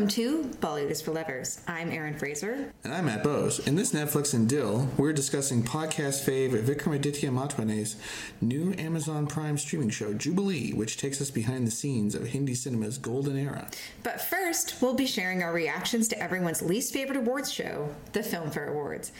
Welcome to Bollywood is for Lovers. I'm Erin Fraser. And I'm Matt Bose. In this Netflix and Dil, we're discussing podcast fave Vikramaditya Motwane's new Amazon Prime streaming show, Jubilee, which takes us behind the scenes of Hindi cinema's golden era. But first, we'll be sharing our reactions to everyone's least favorite awards show, the Filmfare Awards.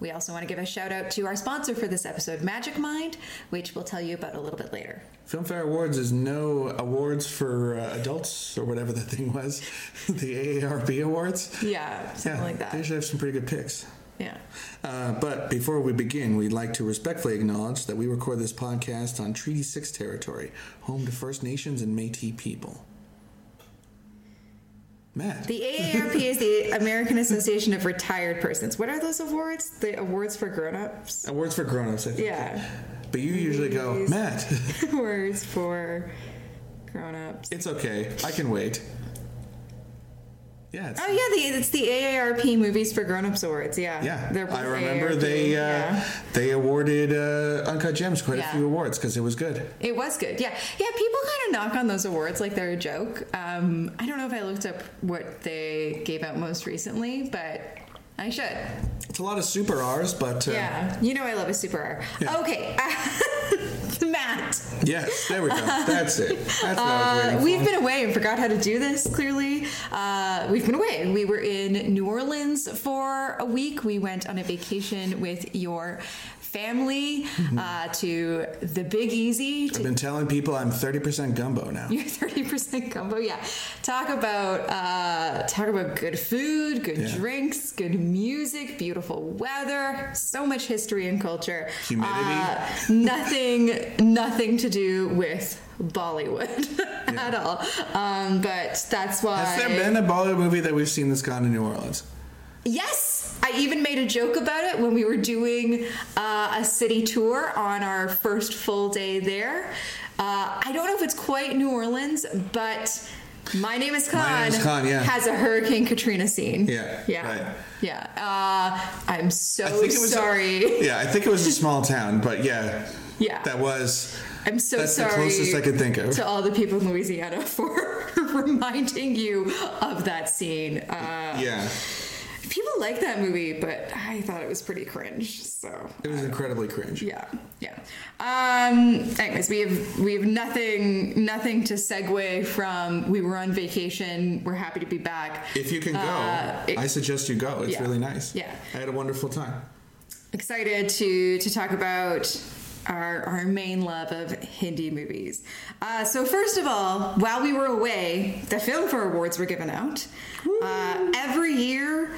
We also want to give a shout out to our sponsor for this episode, Magic Mind, which we'll tell you about a little bit later. Filmfare Awards is no awards for uh, adults or whatever the thing was, the AARP Awards. Yeah, something yeah, like that. They should have some pretty good picks. Yeah. Uh, but before we begin, we'd like to respectfully acknowledge that we record this podcast on Treaty 6 territory, home to First Nations and Metis people. Matt. The AARP is the American Association of Retired Persons. What are those awards? The awards for grown-ups? Awards for grown-ups, I think. Yeah. But you usually go, Matt. awards for grown-ups. It's okay. I can wait. Yeah. It's, Oh yeah, the, it's the AARP Movies for Grown-ups Awards. Yeah. yeah. They're I remember AARP, they uh, yeah. they awarded uh, Uncut Gems quite Yeah. a few awards because it was good. It was good. Yeah. Yeah, people kind of knock on those awards like they're a joke. Um, I don't know if I looked up what they gave out most recently, but I should. It's a lot of super R's, but uh, Yeah. You know I love a super R. Yeah. Okay. Matt. yes, there we go. That's it. That's what I was Uh, we've been away and forgot how to do this clearly. Uh, we've been away. We were in New Orleans for a week. We went on a vacation with your family Mm-hmm. uh, to the Big Easy. I've been telling people I'm 30% gumbo now. you're 30% gumbo. Yeah. Talk about uh, talk about good food, good Yeah. drinks, good music, beautiful weather, so much history and culture. Humidity. Uh, nothing, nothing to do with Bollywood at all. Um, but that's why. Has there been a Bollywood movie that we've seen that's gone to New Orleans? Yes, I even made a joke about it when we were doing uh, a city tour on our first full day there. Uh, I don't know if it's quite New Orleans, but My Name is Khan, My Name is Khan, yeah. has a Hurricane Katrina scene. Yeah, Yeah. right. Yeah. Uh, I'm so I think it was sorry. yeah, I think it was a small town, but yeah, Yeah. that was. I'm so That's the sorry closest I could think of. to all the people in Louisiana for reminding you of that scene. Uh, Yeah, People like that movie, but I thought it was pretty cringe. So it was incredibly cringe. yeah, yeah. Um, anyways, we have we have nothing nothing to segue from. We were on vacation. We're happy to be back. If you can go, Uh, it- I suggest you go. It's yeah, really nice. yeah. I had a wonderful time. excited to to talk about our our main love of Hindi movies. Uh, so first of all, while we were away, the Film Filmfare Awards were given out. Uh, every year,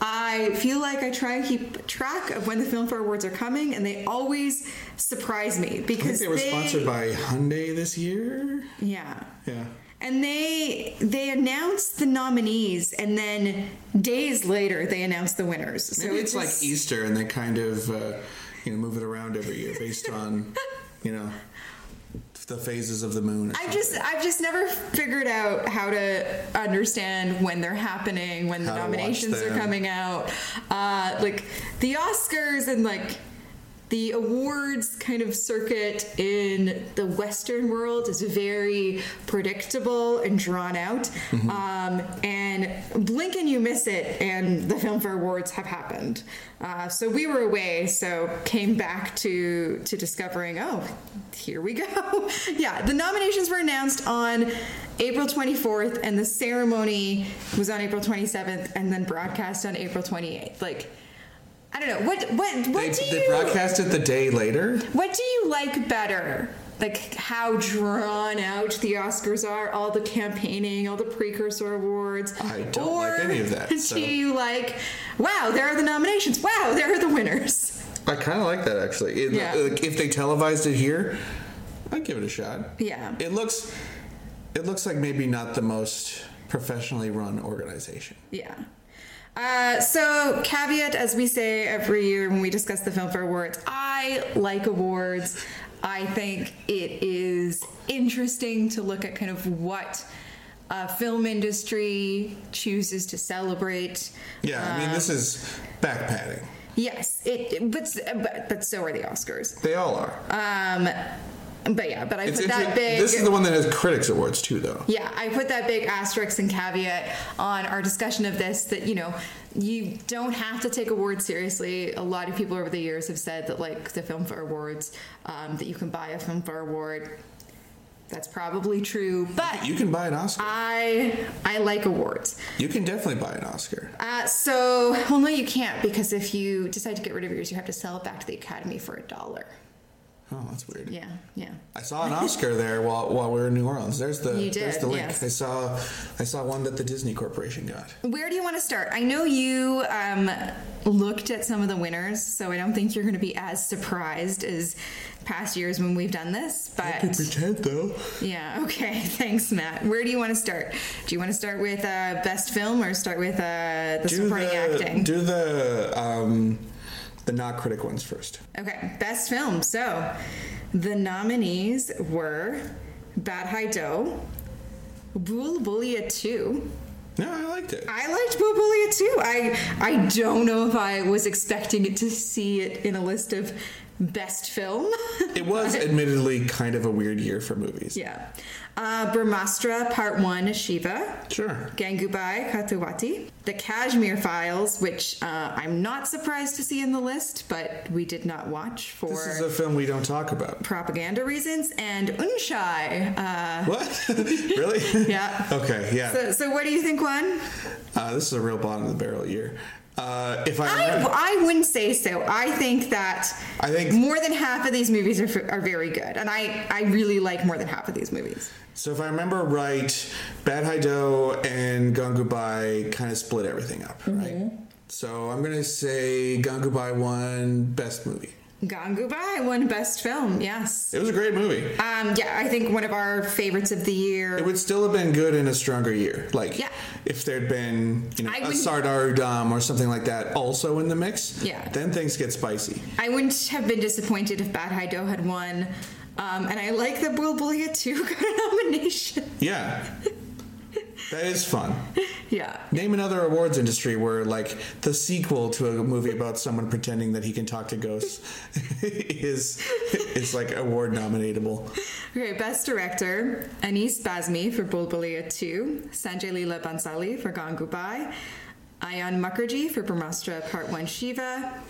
I feel like I try and keep track of when the Filmfare Awards are coming, and they always surprise me I think because they were sponsored by Hyundai this year. yeah. Yeah. And they they announced the nominees, and then days later they announced the winners. So Maybe it it's like Easter, and they kind of uh, you know move it around every year based on you know the phases of the moon. I something. just I've just never figured out how to understand when they're happening, when the How nominations are coming out. Uh, like the Oscars and like the awards kind of circuit in the Western world is very predictable and drawn out. Mm-hmm. Um, and blink and you miss it, and the Filmfare Awards have happened. Uh, so we were away, so came back to to discovering, oh, here we go. yeah, the nominations were announced on April 24th, and the ceremony was on April 27th, and then broadcast on April 28th. Like. I don't know. What what what they, do they broadcast it the day later. what do you like better? Like how drawn out the Oscars are, all the campaigning, all the precursor awards. I don't or like any of that, Do so- you like, wow, there are the nominations. Wow, there are the winners. I kind of like that actually. It- Yeah. like, if they televised it here, I'd give it a shot. Yeah. It looks, it looks like maybe not the most professionally run organization. Yeah. Uh, so, caveat, as we say every year when we discuss the Filmfare Awards, I like awards. I think it is interesting to look at kind of what film industry chooses to celebrate. Yeah, I mean this is back padding. Yes, it, but, but but so are the Oscars. They all are. Um, but yeah, but I It's put that big. This is the one that has critics awards too, though. Yeah, I put that big asterisk and caveat on our discussion of this that, you know, you don't have to take awards seriously. A lot of people over the years have said that, like, the Filmfare Awards, um, that you can buy a Filmfare Award. That's probably true, but You can buy an Oscar. I I like awards. You can definitely buy an Oscar. Uh, so, well, no, you can't because if you decide to get rid of yours, you have to sell it back to the Academy for a dollar. Oh, that's weird. Yeah, yeah. I saw an Oscar there while while we were in New Orleans. There's the You there's the link. yes. I saw I saw one that the Disney Corporation got. Where do you want to start? I know you um, looked at some of the winners, so I don't think you're going to be as surprised as past years when we've done this. But pretend though. yeah, okay. Thanks, Matt. Where do you want to start? Do you want to start with uh, best film or start with uh, the Do supporting the acting? do the um the not critic ones first. Okay, best film. So the nominees were Badhaai Do, Bhool Bhulaiyaa 2. No, I liked it. I liked Bhool Bhulaiyaa too. I I don't know if I was expecting it to see it in a list of best film. It was admittedly kind of a weird year for movies. yeah. Uh, Brahmastra Part 1 Shiva. Sure. Gangubai Kathiawadi. The Kashmir Files, which uh, I'm not surprised to see in the list, but we did not watch for This is a film we don't talk about. propaganda reasons. And Uunchai. Uh, What? really? yeah. Okay, yeah. So, so what do you think won? Uh, this is a real bottom of the barrel year. Uh, if I remember, I, I wouldn't say so. I think that I think- more than half of these movies are, are very good, and I, I really like more than half of these movies. so if I remember right, Badhaai Do and Gangubai kind of split everything up, Mm-hmm. right? So I'm gonna say Gangubai won best movie. Gangubai won Best Film. Yes. It was a great movie. Um, yeah, I think one of our favorites of the year. It would still have been good in a stronger year. Like, Yeah. if there'd been, you know, I a Sardar Udham or something like that also in the mix, Yeah. then things get spicy. I wouldn't have been disappointed if Badhaai Do had won. Um, and I like that Bhool Bhulaiyaa too got a nomination. Yeah. That is fun. Yeah. Name another awards industry where, like, the sequel to a movie about someone pretending that he can talk to ghosts is is like award nominatable. Okay, Best Director, Anees Bazmee for Bhool Bhulaiyaa 2, Sanjay Leela Bhansali for Gangubai, Ayan Mukerji for Brahmastra Part 1 Shiva,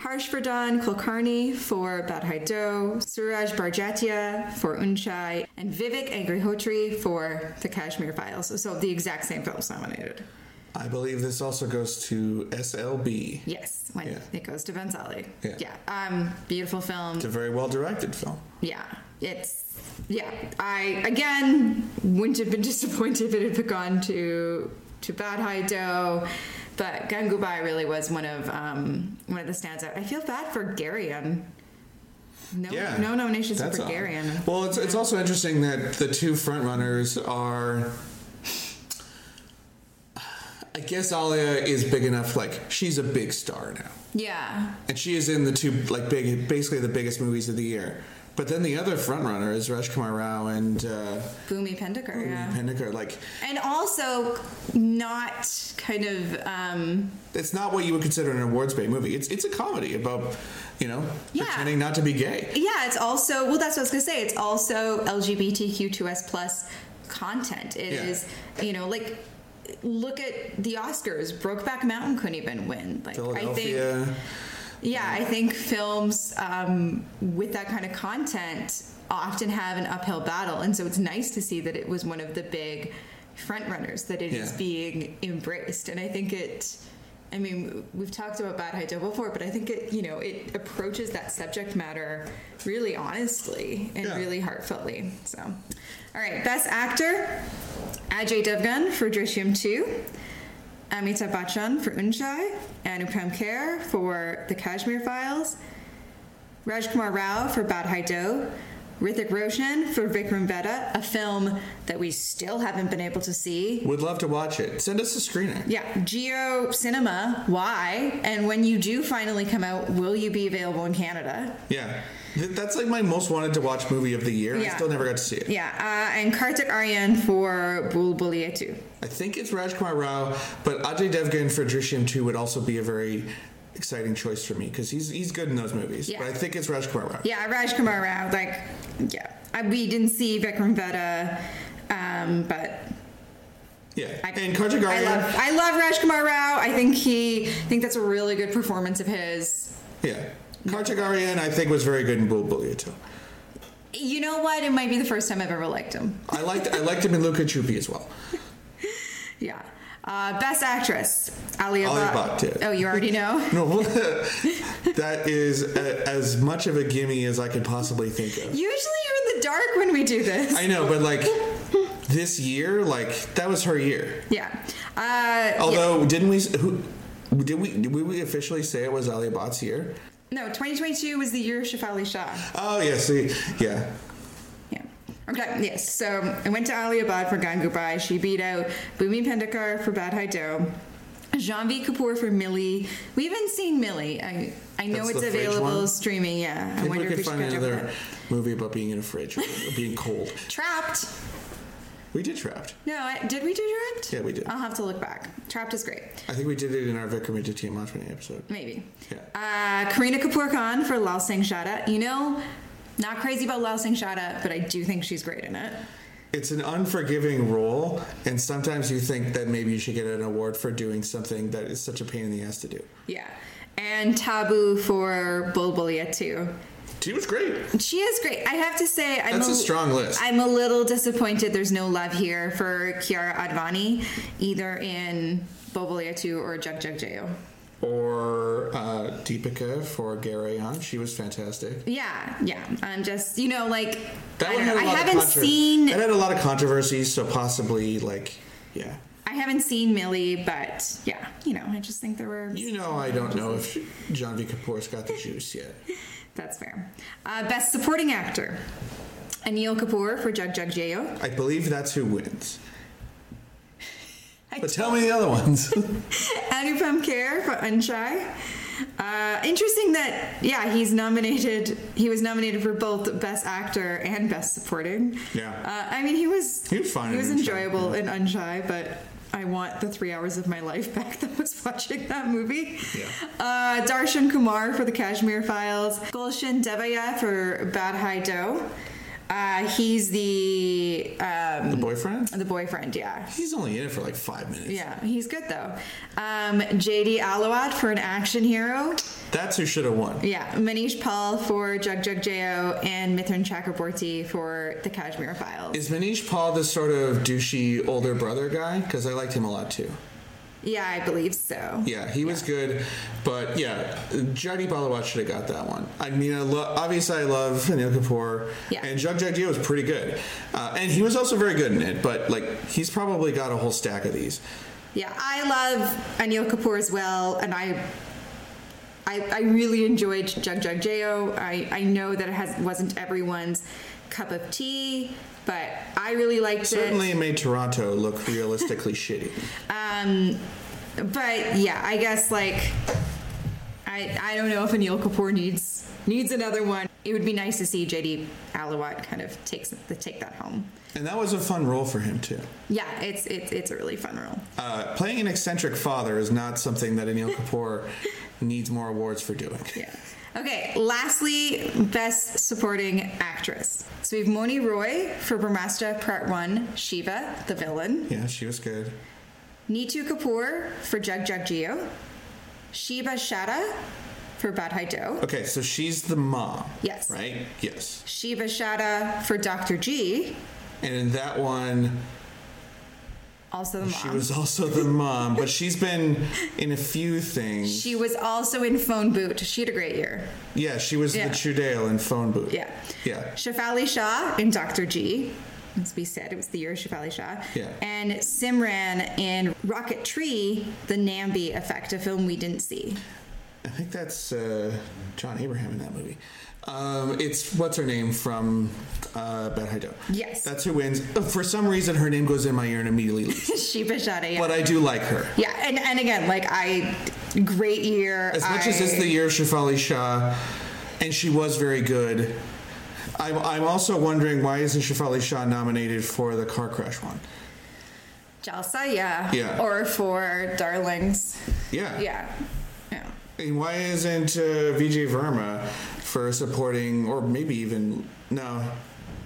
Harshvardhan Kulkarni for Badhaai Do, Sooraj Barjatya for Unchai, and Vivek Agnihotri for The Kashmir Files. So the exact same films nominated. I believe this also goes to SLB. Yes, when Yeah. it goes to Bhansali. Yeah. um, beautiful film. It's a very well directed film. yeah, it's yeah. I again wouldn't have been disappointed if it had gone to to Bad Do, but Gangubai really was one of um, one of the stands out. I feel bad for Gehraiyaan. No, Yeah. no nominations for. Gehraiyaan. Well, it's, it's also interesting that the two frontrunners are. I guess Alia is big enough, like, she's a big star now. Yeah, And she is in the two, like, big, basically the biggest movies of the year. But then the other frontrunner is Rajkumar Rao and uh, Bhumi Pednekar. Yeah. Like, and also not kind of. Um, it's not what you would consider an awards bait movie. It's it's a comedy about, you know, Yeah. pretending not to be gay. Yeah, it's also well. That's what I was gonna say. It's also LGBTQ2S plus content. It Yeah. is, you know, like look at the Oscars. Brokeback Mountain couldn't even win. Like I think. Yeah, I think films um, with that kind of content often have an uphill battle, and so it's nice to see that it was one of the big front runners that it is Yeah. being embraced, and I think it. I mean, we've talked about Badhaai Do before, but I think it, you know, it approaches that subject matter really honestly and Yeah. really heartfeltly. So, all right, best actor, Ajay Devgan for Drishyam 2, Amitabh Bachchan for Unchai, Anupam Kher for The Kashmir Files, Rajkumar Rao for Badhaai Do, Hrithik Roshan for Vikram Vedha, a film that we still haven't been able to see. Would love to watch it. Send us a screener. Yeah, JioCinema. Why? And when you do finally come out, will you be available in Canada? Yeah. Th- That's like my most wanted to watch movie of the year. I still never got to see it. Yeah, uh, and Kartik Aaryan for Bhool Bhulaiyaa 2. I think it's Rajkumar Rao, but Ajay Devgan for Drishyam 2 would also be a very exciting choice for me because he's he's good in those movies. Yeah. But I think it's Rajkumar Rao. Yeah, Rajkumar Rao. Like, yeah, I, we didn't see Vikram Vedha, um, but Yeah, I, and I Kartik Aaryan. love I love Rajkumar Rao. I think he I think that's a really good performance of his. Yeah, Kartik Aaryan I think was very good in Bhool Bhulaiyaa too. You know what? It might be the first time I've ever liked him. I liked I liked him in Luka Chuppi as well. Yeah. Uh, best actress, Ali Alia Bhatt. Bhatt, yeah. Oh, you already know. No, that is a, as much of a gimme as I could possibly think of. Usually you're in the dark when we do this. I know, but like this year, like that was her year. yeah. Uh, Although, didn't we? Who did we? Did we officially say it was Ali Bhatt's year? No, 2022 was the year of Shefali Shah. Oh yeah, see, yeah. Yeah. Okay, yes. So I went to Alia Bhatt for Gangubai. She beat out Bhumi Pednekar for Badhaai Do. Janhvi Kapoor for Mili. We haven't seen Mili. I I know That's it's available streaming. Yeah, I think wonder we if we could should find catch up with another movie about being in a fridge being cold. Trapped. We did Trapped. No, I, did we do Trapped? Yeah, we did. I'll have to look back. Trapped is great. I think we did it in our Vikramaditya Motwane episode. Maybe. Yeah. Uh, Kareena Kapoor Khan for Lal Singh Chaddha. You know, not crazy about Lal Singh Chaddha, but I do think she's great in it. It's an unforgiving role, and sometimes you think that maybe you should get an award for doing something that is such a pain in the ass to do. Yeah. And Tabu for Bhool Bhulaiyaa too. She was great. She is great. I have to say, I'm That's a strong list. I'm a little disappointed. There's no love here for Kiara Advani, either in Bhool Bhulaiyaa 2 or Jugjugg Jeeyo. Or uh, Deepika for Gehraiyaan. She was fantastic. Yeah, yeah. I'm just, you know, like That I, one don't had a I lot of haven't contro- seen That had a lot of controversies, so possibly like, yeah. I haven't seen Mili, but yeah, you know, I just think there were. You know, I don't know if Janhvi Kapoor's got the juice yet. That's fair. Uh, best supporting actor. Anil Kapoor for Jugjugg Jeeyo. I believe that's who wins. But tell me the other ones. Anupam Kher for Uunchai. Uh, interesting that yeah he's nominated. He was nominated for both Best Actor and Best Supporting. Yeah. Uh, I mean he was He was fine He was enjoyable yeah. in Uunchai, but I want the three hours of my life back that was watching that movie. Yeah. Uh, Darshan Kumar for the Kashmir Files. Gulshan Devaiah for Bad Do. Uh, he's the um, the boyfriend? the boyfriend. Yeah. He's only in it for like five minutes. Yeah, he's good though. Um, Jaideep Ahlawat for an action hero. That's who should have won. Yeah, Manish Paul for Jugjugg Jeeyo and Mithun Chakraborty for the Kashmir Files. Is Manish Paul the sort of douchey older brother guy? Because I liked him a lot too. Yeah, I believe so. Yeah, he was good, but yeah, Jaideep Ahlawat should have got that one. I mean, I lo- obviously I love Anil Kapoor, Yeah. and Jug Jug was pretty good, uh, and he was also very good in it. But like, he's probably got a whole stack of these. Yeah, I love Anil Kapoor as well, and I. I, I really enjoyed Jugjugg Jeeyo. I, I know that it has wasn't everyone's cup of tea, but I really liked it. Certainly made Toronto look realistically shitty. Um, but yeah, I guess like I I don't know if Anil Kapoor needs needs another one. It would be nice to see Jaideep Ahlawat kind of takes the take that home. And that was a fun role for him too. Yeah, it's it's it's a really fun role. Uh, playing an eccentric father is not something that Anil Kapoor needs more awards for doing. Yeah. Okay, lastly, best supporting actress. So we have Mouni Roy for Brahmastra Part 1, Shiva, the villain. Yeah, she was good. Neetu Kapoor for Jug Jug Geo. Sheeba Chadha for Badhaai Do. Okay, so she's the mom. Yes. Right? Yes. Sheeba Chadha for Dr. G, And in that one, also the mom. she was also the mom, but she's been in a few things. She was also in Phone Bhoot. She had a great year. yeah, she was Yeah. the Trudale in Phone Bhoot. Yeah. Yeah. Shefali Shah in Dr. G. As we said, it was the year of Shefali Shah. Yeah. And Simran in Rocketry, the Nambi effect, a film we didn't see. I think that's uh, John Abraham in that movie. Um, it's what's her name from uh, Badhaai Do. Yes. That's who wins. Uh, For some reason, her name goes in my ear and immediately leaves. Sheeba Chadha, yeah. but I do like her. yeah, and, and again, like I, great year. As much as I- it's the year of Shefali Shah, and she was very good. I'm, I'm also wondering why isn't Shefali Shah nominated for the car crash one? Jalsa, yeah. Yeah. Or for Darlings. Yeah. Yeah. Yeah. And why isn't uh, Vijay Varma for supporting, or maybe even no?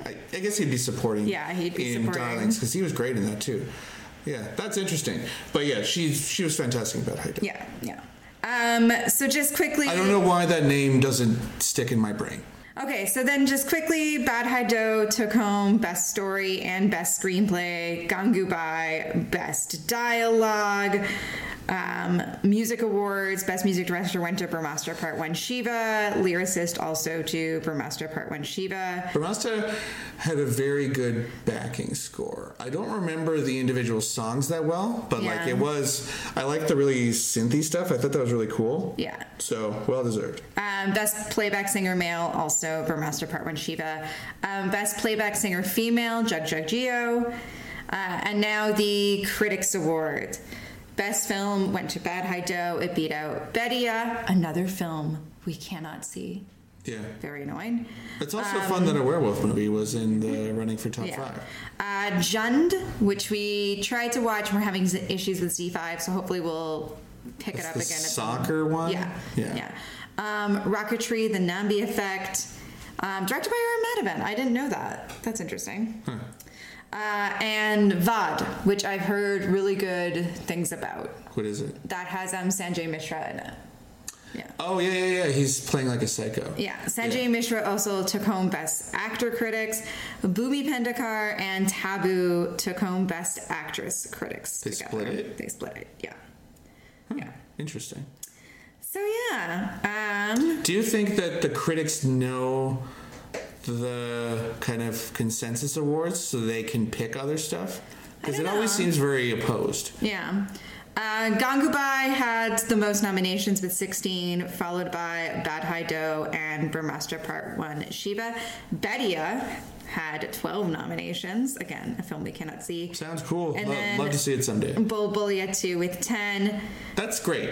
I, I guess he'd be supporting. Yeah, he'd be in supporting. Darlings because he was great in that too. Yeah, that's interesting. But yeah, she she was fantastic about Haida. Yeah, yeah. Um, so just quickly. I don't know why that name doesn't stick in my brain. Okay, so then just quickly, Badhaai Do took home Best Story and Best Screenplay, Gangubai Best Dialogue, um, Music Awards, Best Music Director went to Brahmastra Part 1 Shiva, Lyricist also to Brahmastra Part 1 Shiva. Brahmastra had a very good backing score. I don't remember the individual songs that well, but like it was, I like the really synthy stuff. I thought that was really cool. Yeah. So well deserved. Um, best playback singer male, also Brahmastra Part 1 Shiva. Um, best playback singer female, Jugjugg Jeeyo. Uh, and now the Critics Award. Best film went to Badhaai Do. It beat out Bhediya, another film we cannot see. Yeah. Very annoying. It's also fun that a werewolf movie was in the running for top Um, Yeah. five. Uh, Jhund, which we tried to watch. We're having issues with ZEE5, so hopefully we'll pick It's it up again. soccer one? Yeah. Yeah. Yeah. Um, Rocketry, The Nambi Effect, um, directed by R. Madhavan. I didn't know that. That's interesting. Uh, and Vadh, which I've heard really good things about. What is it? That has um, Sanjay Mishra in it. Yeah. Oh yeah, yeah, yeah. He's playing like a psycho. Yeah, Sanjay Yeah. Mishra also took home Best Actor Critics. Bhumi Pednekar and Tabu took home Best Actress Critics. They together. split it? They split it. Yeah. Yeah. Interesting. So yeah. Um, Do you think that the critics know the kind of consensus awards so they can pick other stuff? Because it don't always seems very opposed. yeah. Uh, Gangubai had the most nominations with 16, followed by Badhaai Do and Brahmastra Part 1 Shiva. Bhediya had 12 nominations. Again, a film we cannot see. Sounds cool. And Lo- then- love to see it someday. Bhool Bhulaiyaa 2 with 10. That's great.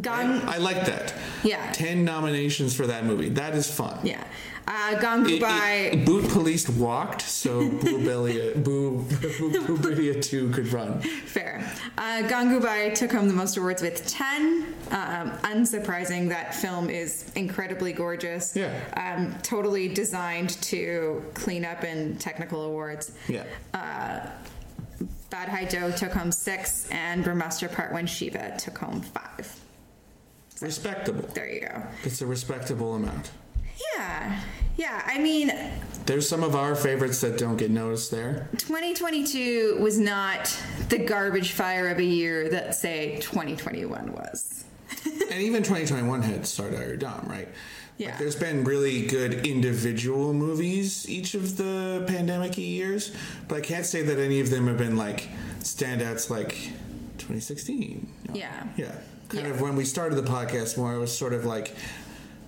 Gang, I like that. Yeah. Ten nominations for that movie. That is fun. yeah. Uh. Bhoot Police walked, so Boo Belia, Boo, Boo, Boo Belia 2 could run. Fair. Uh, Gangubai took home the most awards with 10. Um, unsurprising, that film is incredibly gorgeous. Yeah. Um, totally designed to clean up in technical awards. Yeah. Badhaai Do took home six, and Brahmastra Part 1 Shiva took home five. Respectable. There you go. It's a respectable amount. Yeah. Yeah. I mean, There's some of our favorites that don't get noticed there. 2022 was not the garbage fire of a year that, say, 2021 was. and even 2021 had Sardar Udham, right? Yeah. Like, there's been really good individual movies each of the pandemic years, but I can't say that any of them have been like standouts like 2016. No. Yeah. Yeah. Kind Yeah. of when we started the podcast, more it was sort of like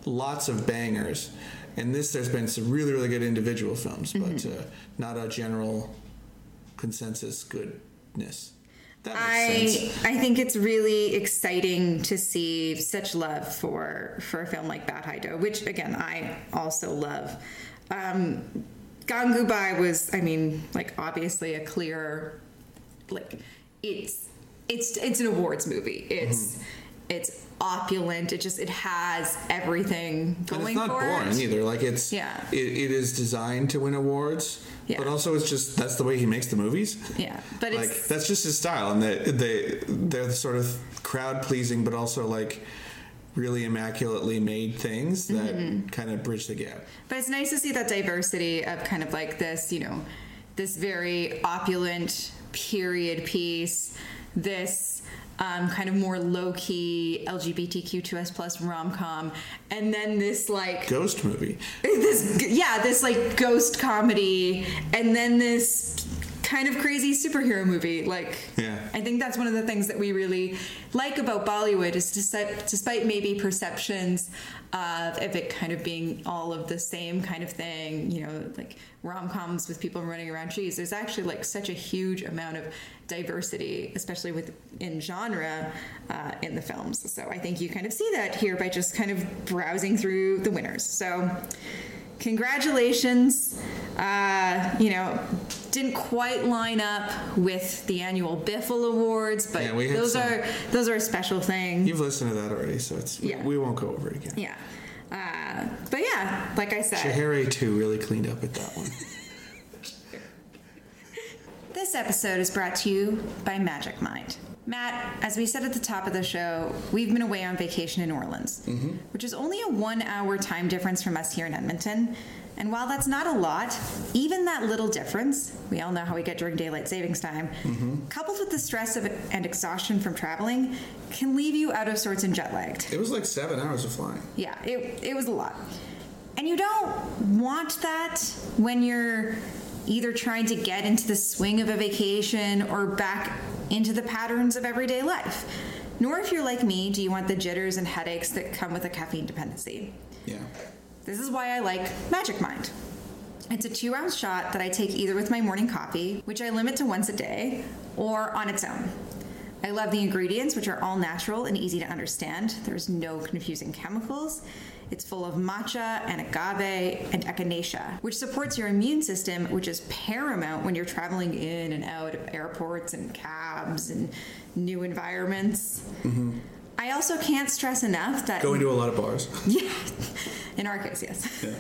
lots of bangers. And this, there's been some really, really good individual films, but Mm-hmm. uh, not a general consensus goodness. I sense. I think it's really exciting to see such love for for a film like Badhaai Do, which again I also love. Um, Gangubai was, I mean, like obviously a clear, like it's it's it's an awards movie. It's it's opulent. It just it has everything going And it's not for boring it. either. Like it's Yeah. it, it is designed to win awards, Yeah. but also it's just that's the way he makes the movies. Yeah, but like that's just his style, and they they they're the sort of crowd pleasing, but also like really immaculately made things that Mm-hmm. kind of bridge the gap. But it's nice to see that diversity of kind of like this, you know, this very opulent period piece, this um, kind of more low key LGBTQ2S plus rom com, and then this like Ghost movie. this yeah this like ghost comedy, and then this kind of crazy superhero movie. Like Yeah. I think that's one of the things that we really like about Bollywood is despite, despite maybe perceptions of, of it kind of being all of the same kind of thing, you know, like rom coms with people running around trees. There's actually like such a huge amount of diversity, especially with in genre uh, in the films. So I think you kind of see that here by just kind of browsing through the winners. So congratulations. Uh, you know, didn't quite line up with the annual Biffle Awards, but Yeah, those some- are those are a special thing. You've listened to that already, so it's Yeah. we won't go over it again. Yeah. Uh, but yeah, like I said, Shahere too really cleaned up at that one. This episode is brought to you by Magic Mind. Matt, as we said at the top of the show, we've been away on vacation in New Orleans, mm-hmm. which is only a one hour time difference from us here in Edmonton. And while that's not a lot, even that little difference, we all know how we get during daylight savings time, mm-hmm. coupled with the stress of and exhaustion from traveling, can leave you out of sorts and jet lagged. It was like seven hours of flying. Yeah, it, it was a lot. And you don't want that when you're either trying to get into the swing of a vacation or back into the patterns of everyday life. Nor if you're like me, do you want the jitters and headaches that come with a caffeine dependency. Yeah. This is why I like Magic Mind. It's a two ounce shot that I take either with my morning coffee, which I limit to once a day, or on its own. I love the ingredients, which are all natural and easy to understand. There's no confusing chemicals. It's full of matcha and agave and echinacea, which supports your immune system, which is paramount when you're traveling in and out of airports and cabs and new environments. Mm-hmm. I also can't stress enough that Going to a lot of bars. yeah, in our case, yes. Yeah.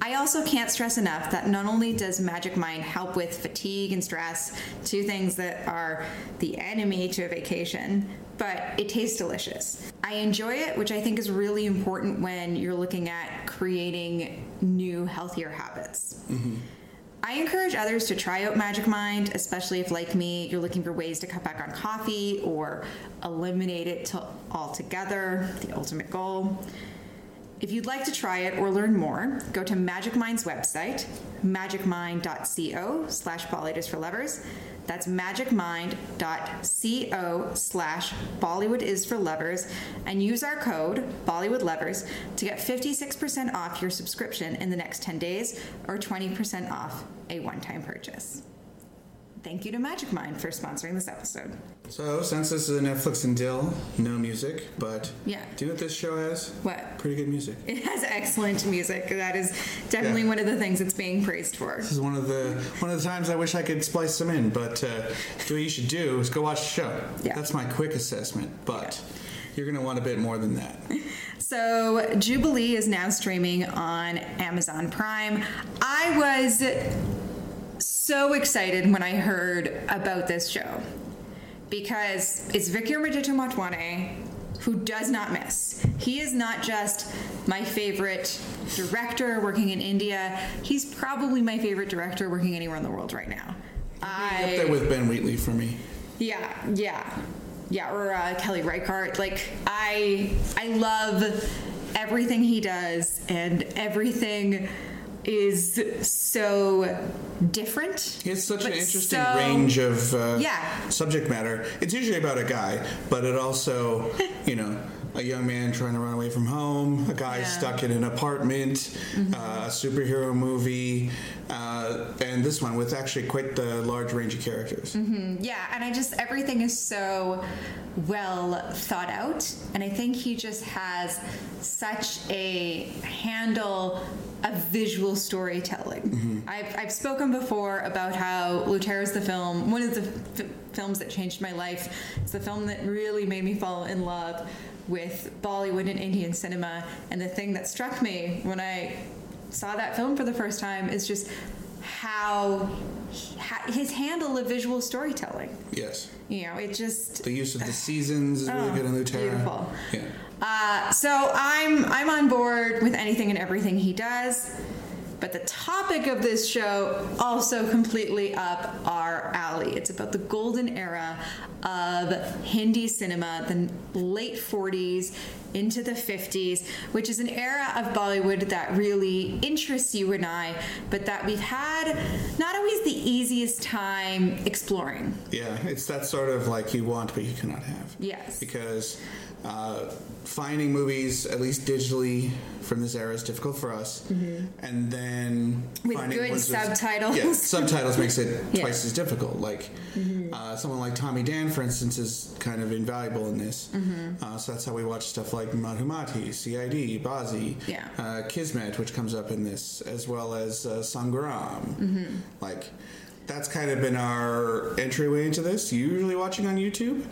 I also can't stress enough that not only does Magic Mind help with fatigue and stress, two things that are the enemy to a vacation, but it tastes delicious. I enjoy it, which I think is really important when you're looking at creating new, healthier habits. Mm-hmm. I encourage others to try out Magic Mind, especially if, like me, you're looking for ways to cut back on coffee or eliminate it to altogether, the ultimate goal. If you'd like to try it or learn more, go to Magic Mind's website, magicmind.co slash Bollywood for lovers. That's magicmind.co slash Bollywood is for lovers and use our code Bollywood lovers to get 56% off your subscription in the next 10 days or 20% off a one-time purchase. Thank you to Magic Mind for sponsoring this episode. So since this is a Netflix and Dil, no music, but Yeah. do you know what this show has? What? Pretty good music. It has excellent music. That is definitely Yeah. one of the things it's being praised for. This is one of the one of the times I wish I could splice some in, but uh, what you should do is go watch the show. Yeah. That's my quick assessment, but you're gonna want a bit more than that. So, Jubilee is now streaming on Amazon Prime. I was so excited when I heard about this show because it's Vikramaditya Motwane who does not miss. He is not just my favorite director working in India, he's probably my favorite director working anywhere in the world right now. Up I there with Ben Wheatley for me. yeah, yeah, yeah, or uh, Kelly Reichardt. Like I, I love everything he does, and everything is so different. It's such an interesting so- range of uh, Yeah. subject matter. It's usually about a guy, but it also, you know, a young man trying to run away from home, a guy Yeah. Mm-hmm. stuck in an apartment, uh, a superhero movie, uh, and this one with actually quite the large range of characters. Yeah, and I just everything is so well thought out, and I think he just has such a handle of visual storytelling. I've, I've spoken before about how Lootera's the film, one of the f- films that changed my life. It's the film that really made me fall in love with Bollywood and Indian cinema, and the thing that struck me when I saw that film for the first time is just how his handle of visual storytelling. Yes. You know, it just. The use of the seasons is really Oh, good in Lootera. beautiful. Yeah. Uh, so I'm I'm on board with anything and everything he does, but the topic of this show also completely up our alley. It's about the golden era of Hindi cinema, the late 40s into the 50s, which is an era of Bollywood that really interests you and I, but that we've had not always the easiest time exploring. Yeah, it's that sort of like you want but you cannot have. Yes. Because uh, finding movies, at least digitally, from this era is difficult for us. And then Mm-hmm. With finding good ones with- subtitles. yeah, subtitals makes it Yeah. Mm-hmm. twice as difficult. Like uh, someone like Tommy Dan, for instance, is kind of invaluable in this. Mm-hmm. Uh, so that's how we watch stuff like Madhumati, CID, Bazi, Yeah. uh, Kismet, which comes up in this, as well as uh, Sangram. Mm-hmm. Like, that's kind of been our entryway into this. Usually watching on YouTube.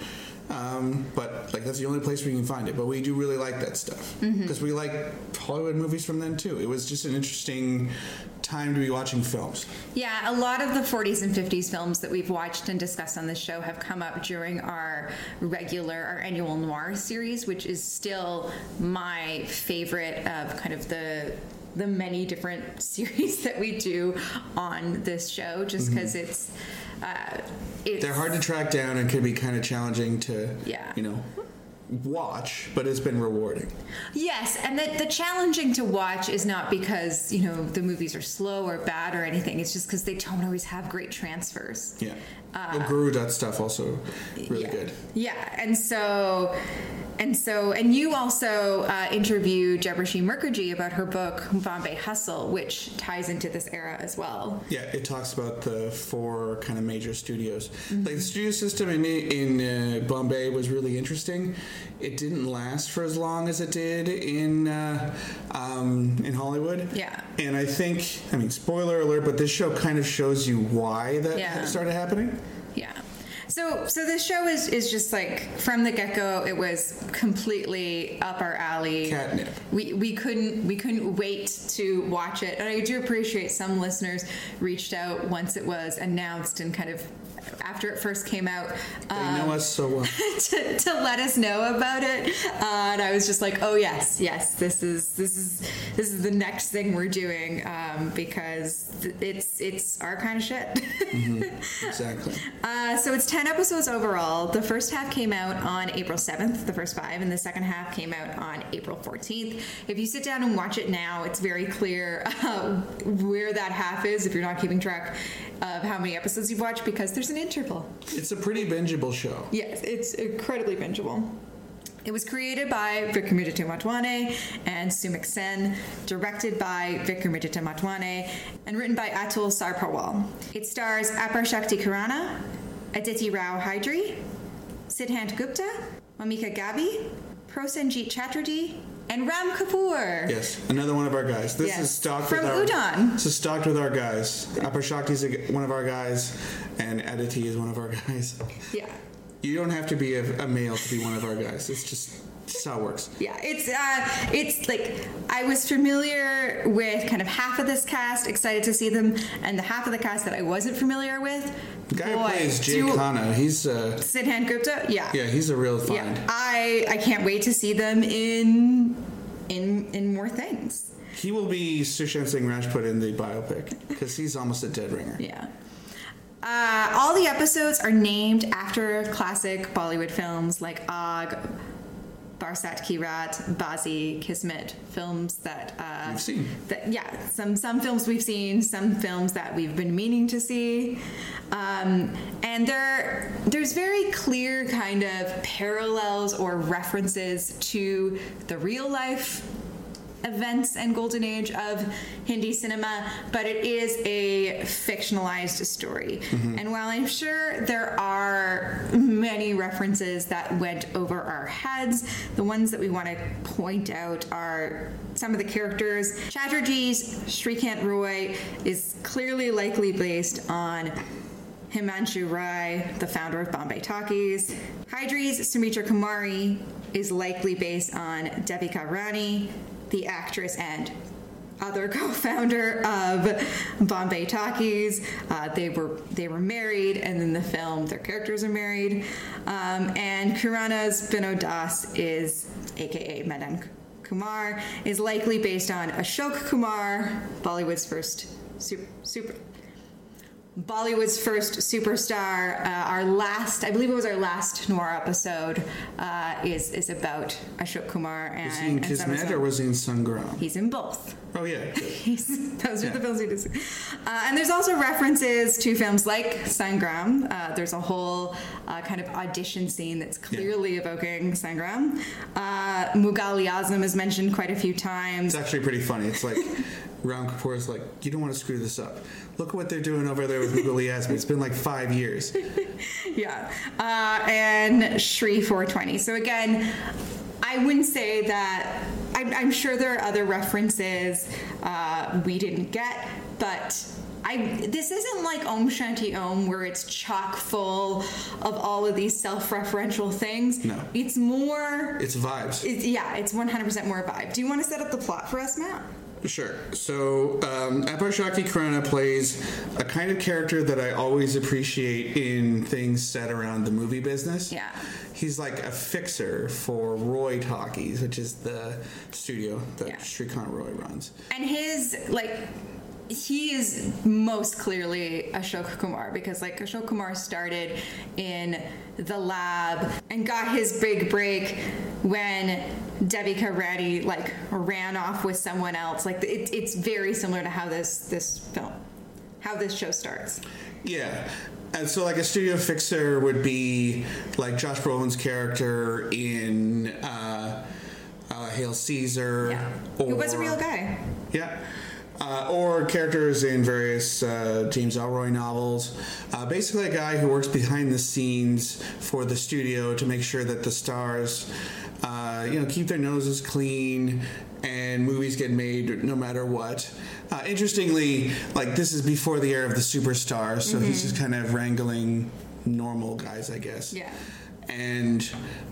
Um, but like that's the only place where you can find it. But we do really like that stuff because we like Hollywood movies from then too. It was just an interesting time to be watching films. Yeah, a lot of the 40s and 50s films that we've watched and discussed on the show have come up during our regular, our annual noir series, which is still my favorite of kind of the the many different series that we do on this show, just because it's, uh, it's They're hard to track down and can be kind of challenging to, Yeah. you know, watch. But it's been rewarding. Yes, and the, the challenging to watch is not because you know the movies are slow or bad or anything. It's just because they don't always have great transfers. Yeah. Uh, Guru that stuff also really yeah. good. Yeah, and so, and so, and you also uh, interviewed Debashree Mukherjee about her book Bombay Hustle, which ties into this era as well. Yeah, it talks about the four kind of major studios. Mm-hmm. Like the studio system in in uh, Bombay was really interesting. It didn't last for as long as it did in uh, um, in Hollywood. Yeah. and I think I mean spoiler alert, but this show kind of shows you why that Yeah. started happening. Yeah. So, so this show is is just like from the get go. It was completely up our alley. Catnip. We we couldn't we couldn't wait to watch it, and I do appreciate some listeners reached out once it was announced and kind of after it first came out. They um, know us so well. to, to let us know about it, uh, and I was just like, "Oh yes, yes, this is this is this is the next thing we're doing um, because th- it's it's our kind of shit." exactly. Uh, so it's 10 episodes overall. The first half came out on April 7th, the first five, and the second half came out on April 14th. If you sit down and watch it now, it's very clear uh, where that half is if you're not keeping track of how many episodes you've watched because there's an interval. It's a pretty bingeable show. Yes, it's incredibly bingeable. It was created by Vikramaditya Motwane and Soumik Sen, directed by Vikramaditya Motwane, and written by Atul Sabharwal. It stars Aparshakti Khurana, Aditi Rao Hydari, Siddhant Gupta, Wamiqa Gabbi, Prosenjit Chatterjee, and Ram Kapoor. Yes, another one of our guys. This Yes. is stocked From with our, Udaan. This is stocked with our guys. Aparshakti is one of our guys, and Aditi is one of our guys. Yeah. You don't have to be a, a male to be one of our guys. It's just, just how it works. Yeah, it's uh, it's like I was familiar with kind of half of this cast, excited to see them, and the half of the cast that I wasn't familiar with. The guy boy, who plays Jay Khanna, he's uh, Siddhant Gupta, yeah, yeah, he's a real find. yeah. I I can't wait to see them in in in more things. He will be Sushant Singh Rajput in the biopic because he's almost a dead ringer. Yeah. Uh, all the episodes are named after classic Bollywood films like Aag, Barsaat Ki Raat, Bazi, Kismet, films that uh, We've seen. That, yeah, some some films we've seen, some films that we've been meaning to see, um, and there there's very clear kind of parallels or references to the real life events and golden age of Hindi cinema, but it is a fictionalized story. And while I'm sure there are many references that went over our heads, the ones that we want to point out are some of the characters. Chatterjee's Shrikant Roy is clearly likely based on Himanshu Rai, the founder of Bombay Talkies. Hydari's Sumitra Kumari is likely based on Devika Rani, the actress and other co-founder of Bombay Talkies. Uh, they were they were married, and in the film, their characters are married. Um, and Khurana's Binod Das is, aka Madan Kumar, is likely based on Ashok Kumar, Bollywood's first super, super Bollywood's first superstar. Uh, our last, I believe it was our last noir episode, uh, is is about Ashok Kumar and, Was he in and some of Kismet his- or was he in Sangram? He's in both. Oh yeah. those are the films he does. Uh, and there's also references to films like Sangram. Uh, there's a whole uh, kind of audition scene that's clearly evoking Sangram. Uh, Mughal-e-Azam is mentioned quite a few times. It's actually pretty funny. It's like Ram Kapoor is like, you don't want to screw this up. Look at what they're doing over there with Mughal-e-Azam. It's been like five years. yeah. Uh, and Shree 420. So again, I wouldn't say that. I'm, I'm sure there are other references uh, we didn't get, but I this isn't like Om Shanti Om where it's chock full of all of these self-referential things. No. It's more It's vibes. it's, yeah, it's 100% more vibe. Do you want to set up the plot for us, Matt? Sure. So, um, Shakti Khurana plays a kind of character that I always appreciate in things set around the movie business. Yeah. He's like a fixer for Roy Talkies, which is the studio that Yeah. Shrikant Roy runs. And his like he is most clearly Ashok Kumar because like Ashok Kumar started in the lab and got his big break when Devika Rani like ran off with someone else. Like it, it's very similar to how this this film, how this show starts. Yeah. And so, like, a studio fixer would be like Josh Brolin's character in uh, uh, Hail Caesar. Yeah, he was a real guy. Yeah. Uh, or characters in various uh, James Ellroy novels. Uh, basically, a guy who works behind the scenes for the studio to make sure that the stars, uh, you know, keep their noses clean and movies get made no matter what. Uh, interestingly, like this is before the era of the superstar, so he's just kind of wrangling normal guys, I guess. Yeah. And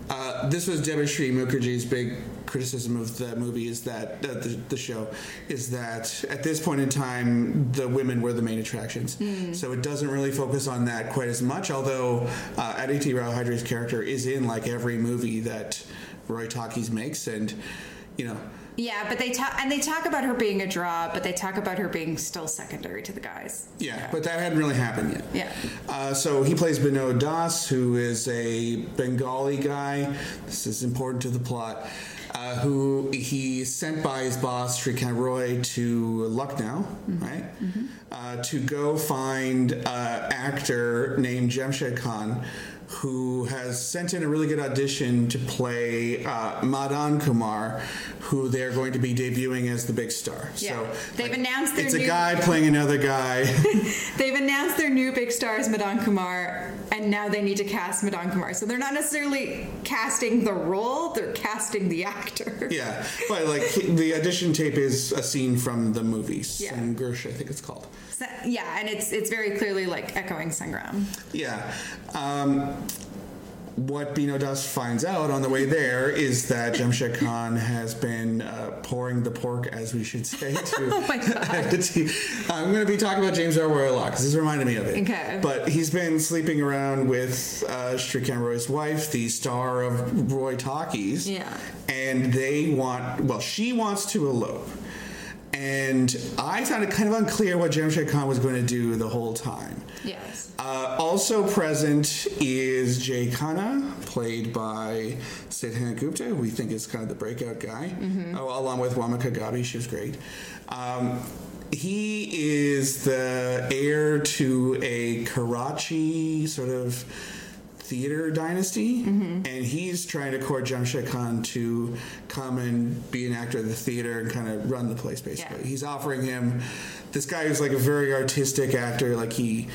uh, this was Debashree Mukherjee's big criticism of the movie is that uh, the, the show is that at this point in time the women were the main attractions. So it doesn't really focus on that quite as much. Although uh, Aditi Rao Hydari's character is in like every movie that Roy Talkies makes, and you know. Yeah, but they talk and they talk about her being a draw, but they talk about her being still secondary to the guys. Yeah, but that hadn't really happened yet. Yeah. Uh, so he plays Binod Das, who is a Bengali guy. This is important to the plot. Uh, who he's sent by his boss Srikant Roy to Lucknow, right, uh, to go find an actor named Jamshed Khan, who has sent in a really good audition to play uh, Madan Kumar, who they're going to be debuting as the big star. Yeah. So They've announced their it's a new- guy playing another guy. They've announced their new big stars, Madan Kumar, and now they need to cast Madan Kumar. So they're not necessarily casting the role; they're casting the actor. Yeah, but like the audition tape is a scene from the movie Yeah. Sanghursh, I think it's called. So- yeah, and it's it's very clearly like echoing Sangram. Yeah. Um, what Binod Das finds out on the way there is that Jamshed Khan has been uh, pouring the pork, as we should say, to Oh my God. I'm going to be talking about James Ellroy a lot because this reminded me of it. Okay. But he's been sleeping around with uh, Roy's wife, the star of Roy Talkies. Yeah. And they want, well, she wants to elope. And I found it kind of unclear what Jamshed Khan was going to do the whole time. Yes. Uh, also present is Jay Khanna, played by Siddhant Gupta, who we think is kind of the breakout guy, oh, along with Wamiqa Gabbi. She was great. Um, he is the heir to a Karachi sort of theater dynasty, and he's trying to court Jamshed Khan to come and be an actor of the theater and kind of run the place. Basically, Yeah. he's offering him this guy who's like a very artistic actor. Like he,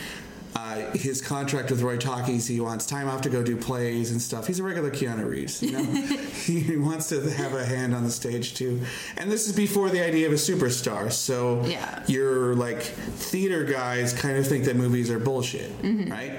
uh, his contract with Roy Talkies, he wants time off to go do plays and stuff. He's a regular Keanu Reeves. You know, he wants to have a hand on the stage too. And this is before the idea of a superstar. So Yeah. your like theater guys kind of think that movies are bullshit, right?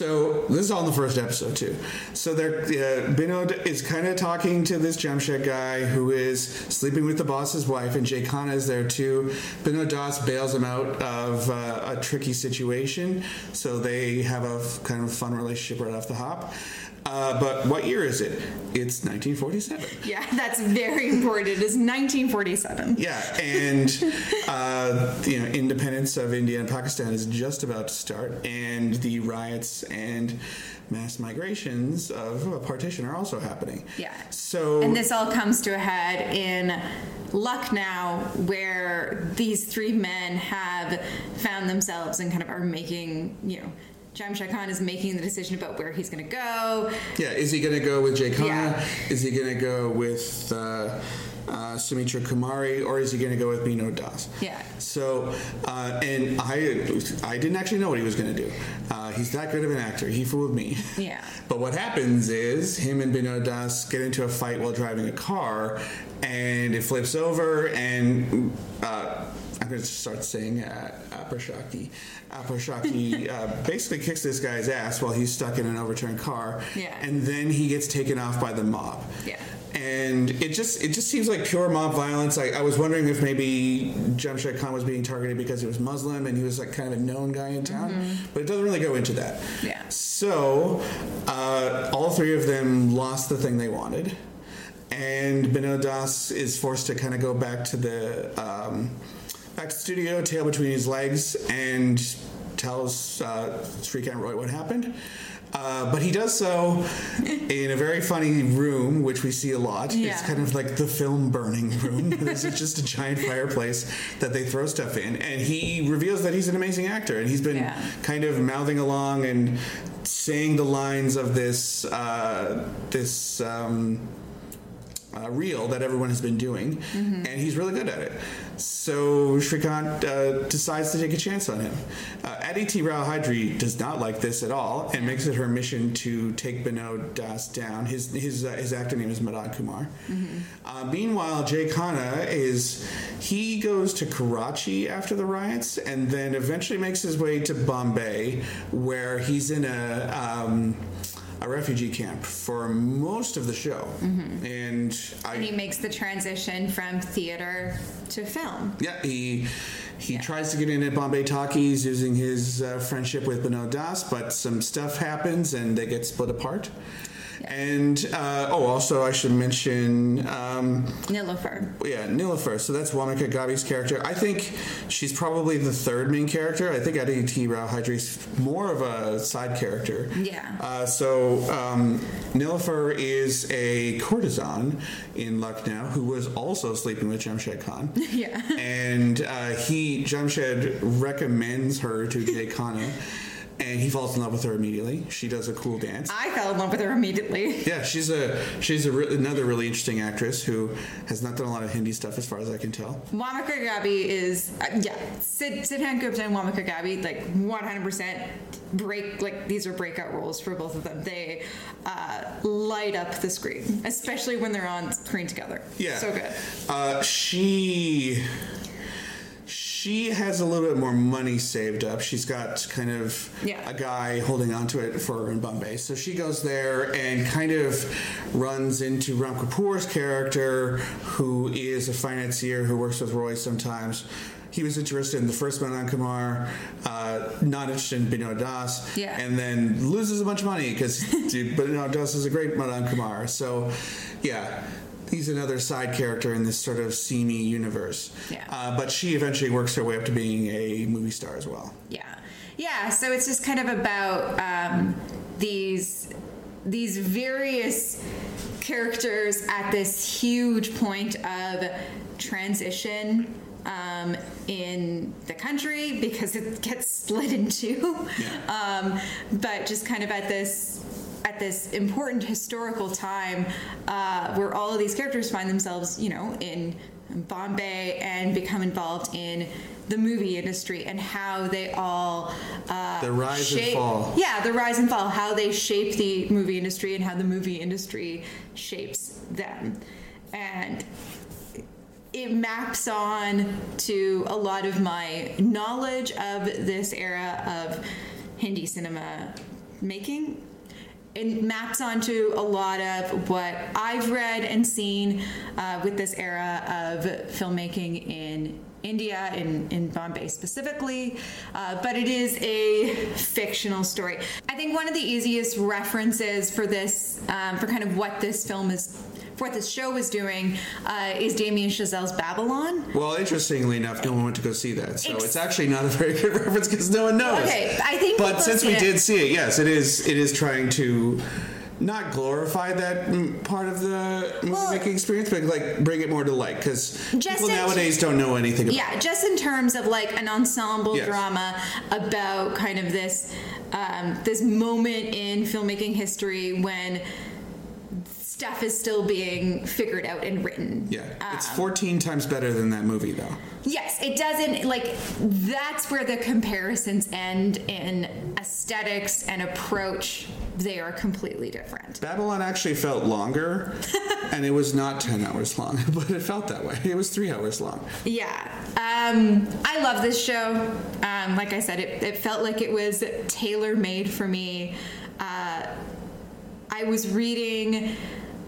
So this is all in the first episode too. So they're uh, Binod is kind of talking to this Jamshed guy who is sleeping with the boss's wife, and Jay Khanna is there too. Binod Das bails him out of uh, a tricky situation, so they have a f- kind of fun relationship right off the hop. Uh, but what year is it? It's 1947. Yeah, that's very important. It is 1947. Yeah, and uh, you know, independence of India and Pakistan is just about to start, and the riots and mass migrations of partition are also happening. Yeah. So And this all comes to a head in Lucknow, where these three men have found themselves and kind of are making, you know, Jamshed Khan is making the decision about where he's going to go. yeah, is he going to go with Jay Khanna? Yeah. Is he going to go with uh, uh, Sumitra Kumari, or is he going to go with Binod Das? Yeah. So, uh, and I, I didn't actually know what he was going to do. Uh, he's that good of an actor. He fooled me. Yeah. But what happens is him and Binod Das get into a fight while driving a car, and it flips over, and uh, going to start saying uh, Aparshakti. Aparshakti uh, basically kicks this guy's ass while he's stuck in an overturned car. Yeah. And then he gets taken off by the mob. Yeah. And it just it just seems like pure mob violence. I, I was wondering if maybe Jamshed Khan was being targeted because he was Muslim and he was like kind of a known guy in town, but it doesn't really go into that. Yeah. So uh, all three of them lost the thing they wanted, and Binod Das is forced to kind of go back to the um, back to the studio, tail between his legs, and tells uh, Roy what happened. Uh, but he does so in a very funny room, which we see a lot. It's kind of like the film burning room. this is just a giant fireplace that they throw stuff in. And he reveals that he's an amazing actor. And he's been Yeah. kind of mouthing along and saying the lines of this, uh, this, um, uh, reel that everyone has been doing, Mm-hmm. and he's really good at it. So Shrikant uh, decides to take a chance on him. Uh, Aditi Rao Hydari does not like this at all and makes it her mission to take Binod Das down. His his uh, his actor name is Madan Kumar. Mm-hmm. Uh, meanwhile, Jay Khanna is he goes to Karachi after the riots and then eventually makes his way to Bombay, where he's in a. Um, a refugee camp for most of the show, and Mm-hmm. And he makes the transition from theater to film. yeah, he he Yeah. tries to get in at Bombay Talkies using his uh, friendship with Binod Das, but some stuff happens and they get split apart. And uh, oh, also I should mention, um, Nilofer. yeah, Nilofer. So that's Wamiqa Gabbi's character. I think she's probably the third main character. I think Aditi Rao Hydari's more of a side character. Yeah. Uh, so um, Nilofer is a courtesan in Lucknow who was also sleeping with Jamshed Khan. Yeah. and uh, he Jamshed recommends her to Jay Khanna, and he falls in love with her immediately. She does a cool dance. I fell in love with her immediately. Yeah, she's a she's a re- another really interesting actress who has not done a lot of Hindi stuff as far as I can tell. Wamiqa Gabbi is uh, yeah. Sid Siddhant Gupta and Wamiqa Gabbi like 100% break like these are breakout roles for both of them. They uh, light up the screen, especially when they're on screen together. Yeah, so good. Uh, she she has a little bit more money saved up. She's got kind of Yeah. a guy holding on to it for her in Bombay. So she goes there and kind of runs into Ram Kapoor's character, who is a financier who works with Roy sometimes. He was interested in the first Madan Kumar, uh, not interested in Binod Das, Yeah. and then loses a bunch of money because Binod Das is a great Madan Kumar. So, yeah, he's another side character in this sort of seamy universe. Yeah. Uh, but she eventually works her way up to being a movie star as well. Yeah, yeah. So it's just kind of about um, these these various characters at this huge point of transition um, in the country because it gets split in two. Um, but just kind of at this at this important historical time uh, where all of these characters find themselves, you know, in Bombay and become involved in the movie industry and how they all uh, The rise and fall. Yeah, the rise and fall, how they shape the movie industry and how the movie industry shapes them, and it maps on to a lot of my knowledge of this era of Hindi cinema making. It maps onto a lot of what I've read and seen uh, with this era of filmmaking in India, in, in Bombay specifically, uh, but it is a fictional story. I think one of the easiest references for this, um, for kind of what this film is, what this show is doing, uh, is Damien Chazelle's Babylon. Well, interestingly enough, no one went to go see that, so Ex- it's actually not a very good reference because no one knows. Okay, I think But since we it. did see it, yes, it is. It is trying to not glorify that part of the movie Well- making experience, but like bring it more to light because people nowadays don't know anything about. Yeah, just in terms of like an ensemble Yes. drama about kind of this um, this moment in filmmaking history when stuff is still being figured out and written. Yeah, it's Um, 14 times better than that movie, though. Yes, it doesn't like that's where the comparisons end in aesthetics and approach they are completely different. Babylon actually felt longer, and it was not 10 hours long, but it felt that way. It was three hours long. Yeah. Um, I love this show. Um, like I said, it, it felt like it was tailor made for me. Uh, I was reading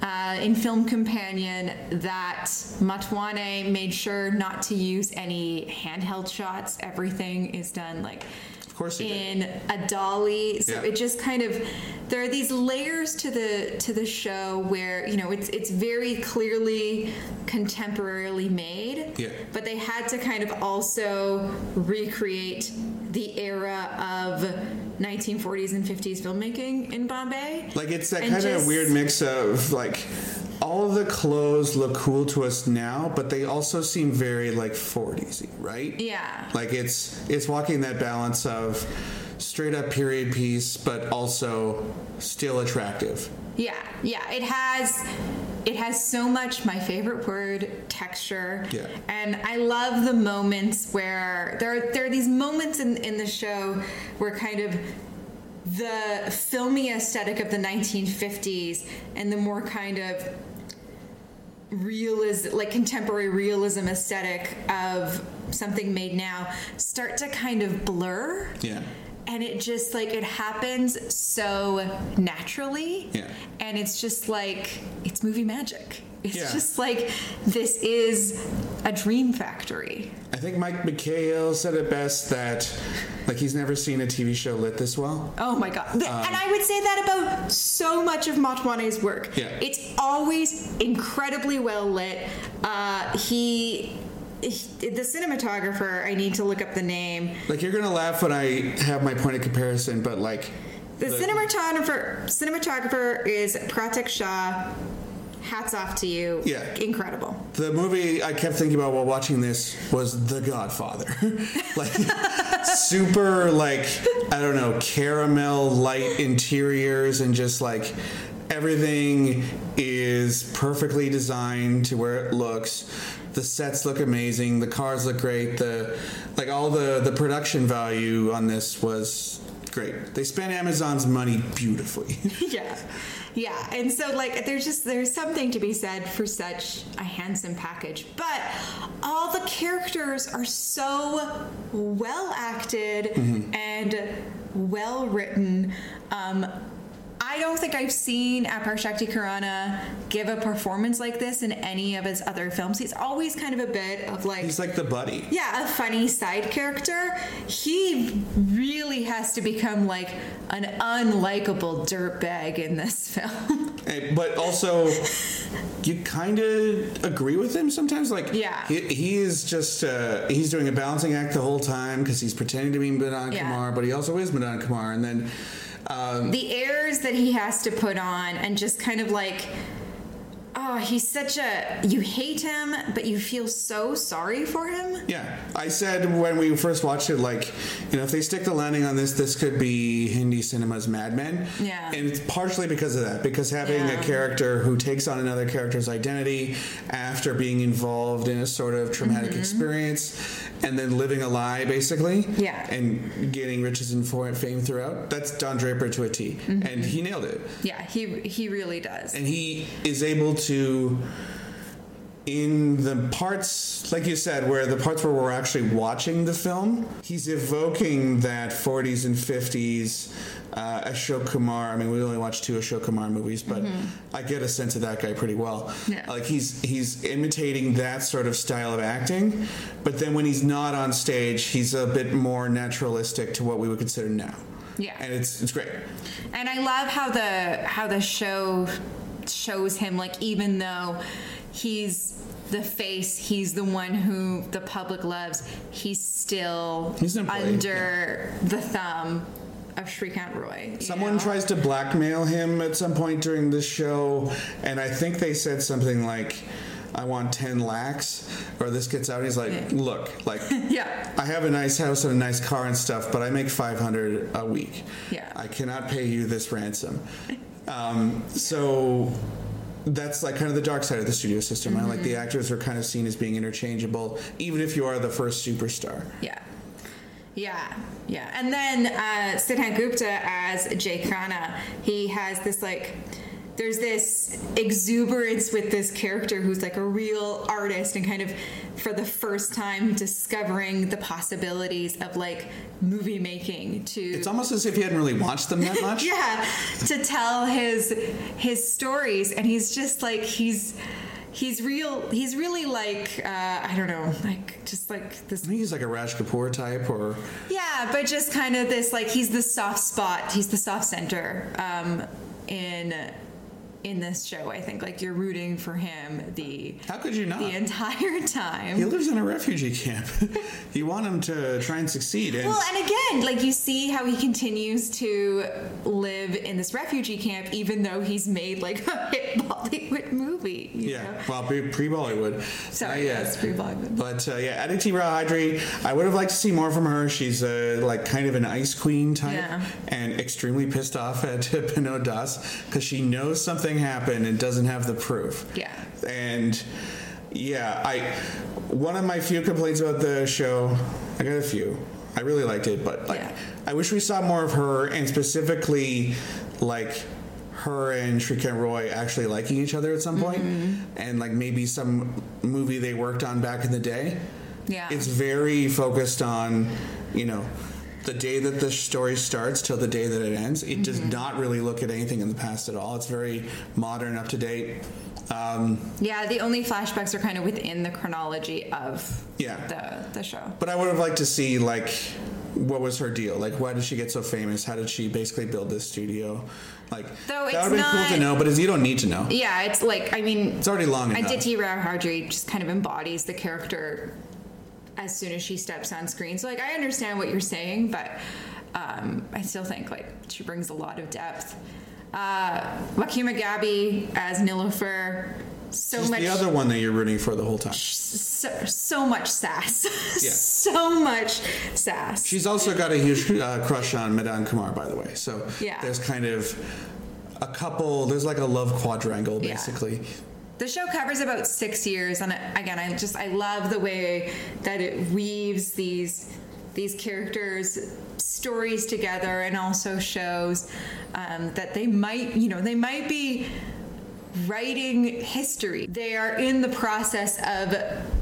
uh, in Film Companion that Motwane made sure not to use any handheld shots. Everything is done like Of course he did. in a dolly so Yeah. it just kind of there are these layers to the to the show where you know it's it's very clearly contemporarily made Yeah. but they had to kind of also recreate the era of 1940s and 50s filmmaking in Bombay Like it's that kind of just- weird mix of like all of the clothes look cool to us now, but they also seem very like 40s, right? yeah Like it's it's walking that balance of straight up period piece, but also still attractive. Yeah, yeah. It has it has so much my favorite word, texture. Yeah. And I love the moments where there are there are these moments in, in the show where kind of the filmy aesthetic of the 1950s and the more kind of realism like contemporary realism aesthetic of something made now start to kind of blur Yeah. And it just like it happens so naturally Yeah. and it's just like it's movie magic it's Yeah. just like this is a dream factory I think Mike McHale said it best that like he's never seen a TV show lit this well. oh my god Th- and i would say that about so much of Motwane's work Um, Yeah. it's always incredibly well lit uh, he, he the cinematographer i need to look up the name Like you're gonna laugh when I have my point of comparison, but like The, cinematographer cinematographer is Pratik Shah. Hats off to you. Yeah. Incredible. The movie I kept thinking about while watching this was The Godfather. like super like I don't know, caramel light interiors and just like everything is perfectly designed to where it looks. The sets look amazing, the cars look great, the like all the the production value on this was great. They spent Amazon's money beautifully. yeah. Yeah. And so like there's just there's something to be said for such a handsome package. But all the characters are so well acted and well written. Um I don't think I've seen Aparshakti Khurana give a performance like this in any of his other films. He's always kind of a bit of like He's like the buddy. yeah, a funny side character. He really has to become like an unlikable dirtbag in this film. But also you kind of agree with him sometimes like Yeah. he, he is just uh, he's doing a balancing act the whole time because he's pretending to be Madan Yeah. Kumar but he also is Madan Kumar and then um, the airs that he has to put on and just kind of like oh, he's such a you hate him, but you feel so sorry for him. yeah I said when we first watched it like you know if they stick the landing on this this could be Hindi cinema's Mad Men Yeah. and it's partially because of that because having Yeah. a character who takes on another character's identity after being involved in a sort of traumatic Mm-hmm. experience and then living a lie basically Yeah. and getting riches and fame throughout that's Don Draper to a T. Mm-hmm. and he nailed it Yeah, he he really does. and he is able to in the parts like you said where the parts where we're actually watching the film he's evoking that 40s and 50s uh, Ashok Kumar I mean we only watched two Ashok Kumar movies but I get a sense of that guy pretty well Mm-hmm. Yeah. like he's he's imitating that sort of style of acting but then when he's not on stage he's a bit more naturalistic to what we would consider now Yeah. and it's it's great And I love how the how the show shows him like even though he's the face, he's the one who the public loves, he's still He's an employee, under the thumb of Shrikant Roy. you Someone know? tries to blackmail him at some point during this show, and I think they said something like, I want 10 lakhs, or this gets out, and he's like, Yeah. Look, like, Yeah. I have a nice house and a nice car and stuff, but I make 500 a week. Yeah. I cannot pay you this ransom. Um, so that's like kind of the dark side of the studio system. I like the Mm-hmm. actors are kind of seen as being interchangeable, even if you are the first superstar. Yeah. Yeah, yeah. And then uh, Siddhant Gupta as Jay Khanna, he has this like, there's this exuberance with this character who's like a real artist and kind of for the first time discovering the possibilities of like movie making to It's almost as if he hadn't really watched them that much. yeah to tell his his stories and he's just like he's he's real he's really like uh, i don't know like just like this I think he's like a Raj Kapoor type, or yeah but just kind of this like he's the soft spot he's the soft center um in in this show i think like you're rooting for him the how could you not? the entire time He lives in a refugee camp. you want him to try and succeed. And Well, and again, like you see how he continues to live in this refugee camp, even though he's made like a hit Bollywood movie. you yeah, know? well, pre Bollywood. Sorry, yes, pre-Bollywood. But uh, yeah, Aditi Rao Hydari, I would have liked to see more from her. She's uh, like kind of an ice queen type, Yeah. and extremely pissed off at Binod Das because she knows something happened and doesn't have the proof. Yeah. And yeah, I one of my few complaints about the show, I got a few. I really liked it, but like Yeah. I wish we saw more of her and specifically like her and Shrikant Roy actually liking each other at some point, mm-hmm. and like maybe some movie they worked on back in the day. Yeah. It's very focused on, you know, the day that the story starts till the day that it ends. It does not really look at anything in the past at all. It's very modern, up to date. Um, Yeah, the only flashbacks are kind of within the chronology of Yeah. the the show. But I would have liked to see like what was her deal? Like why did she get so famous? How did she basically build this studio? Like Though that would be cool to know, but it's, you don't need to know. Yeah, it's like I mean, It's already long enough. Aditi Rao Hydari just kind of embodies the character as soon as she steps on screen. So like I understand what you're saying, but um, I still think like she brings a lot of depth. Uh, Wamiqa Gabbi as Nilofer, so She's much the other one that you're rooting for the whole time. so, so much sass. Yeah. so much sass. She's also got a huge uh, crush on Madan Kumar, by the way. So Yeah. there's kind of a couple. There's like a love quadrangle, Yeah. The show covers about six years, and again, I just I love the way that it weaves these these characters' stories together, and also shows um, that they might, you know, they might be writing history. They are in the process of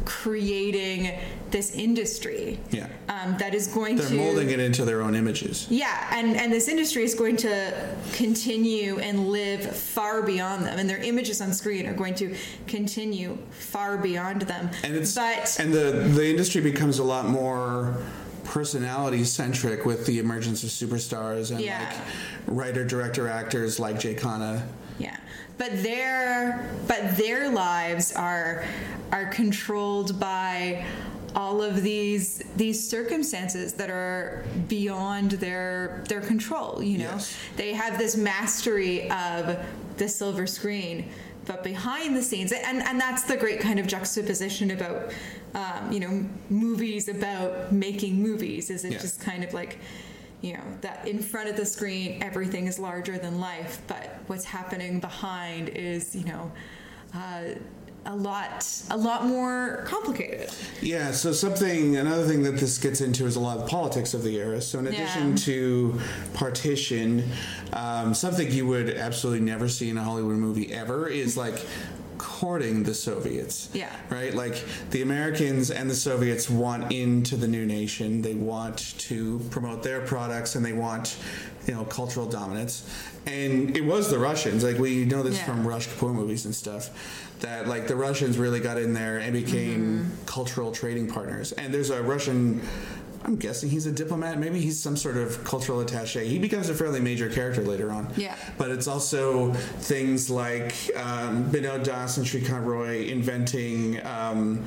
creating this industry. Yeah. Um, that is going to. They're molding it into their own images. yeah, and, and this industry is going to continue and live far beyond them, and their images on screen are going to continue far beyond them. And it's but and the the industry becomes a lot more personality centric with the emergence of superstars and Yeah. like writer director actors like Jay Khanna. yeah, but their but their lives are are controlled by all of these these circumstances that are beyond their their control you know Yes. they have this mastery of the silver screen but behind the scenes and and that's the great kind of juxtaposition about um, you know movies about making movies is it Yeah. just kind of like you know that in front of the screen everything is larger than life but what's happening behind is you know uh, a lot a lot more complicated Yeah, so something another thing that this gets into is a lot of politics of the era. So in addition Yeah. to partition, um, something you would absolutely never see in a Hollywood movie ever is like courting the Soviets. Yeah. Right? Like the Americans and the Soviets want into the new nation. They want to promote their products and they want, you know, cultural dominance. And it was the Russians. Like we know this Yeah. from Raj Kapoor movies and stuff. That like the Russians really got in there and became Mm-hmm. cultural trading partners. And there's a Russian I'm guessing he's a diplomat. Maybe he's some sort of cultural attaché. He becomes a fairly major character later on. Yeah. But it's also things like um, Binod Das and Shrikant Roy inventing um,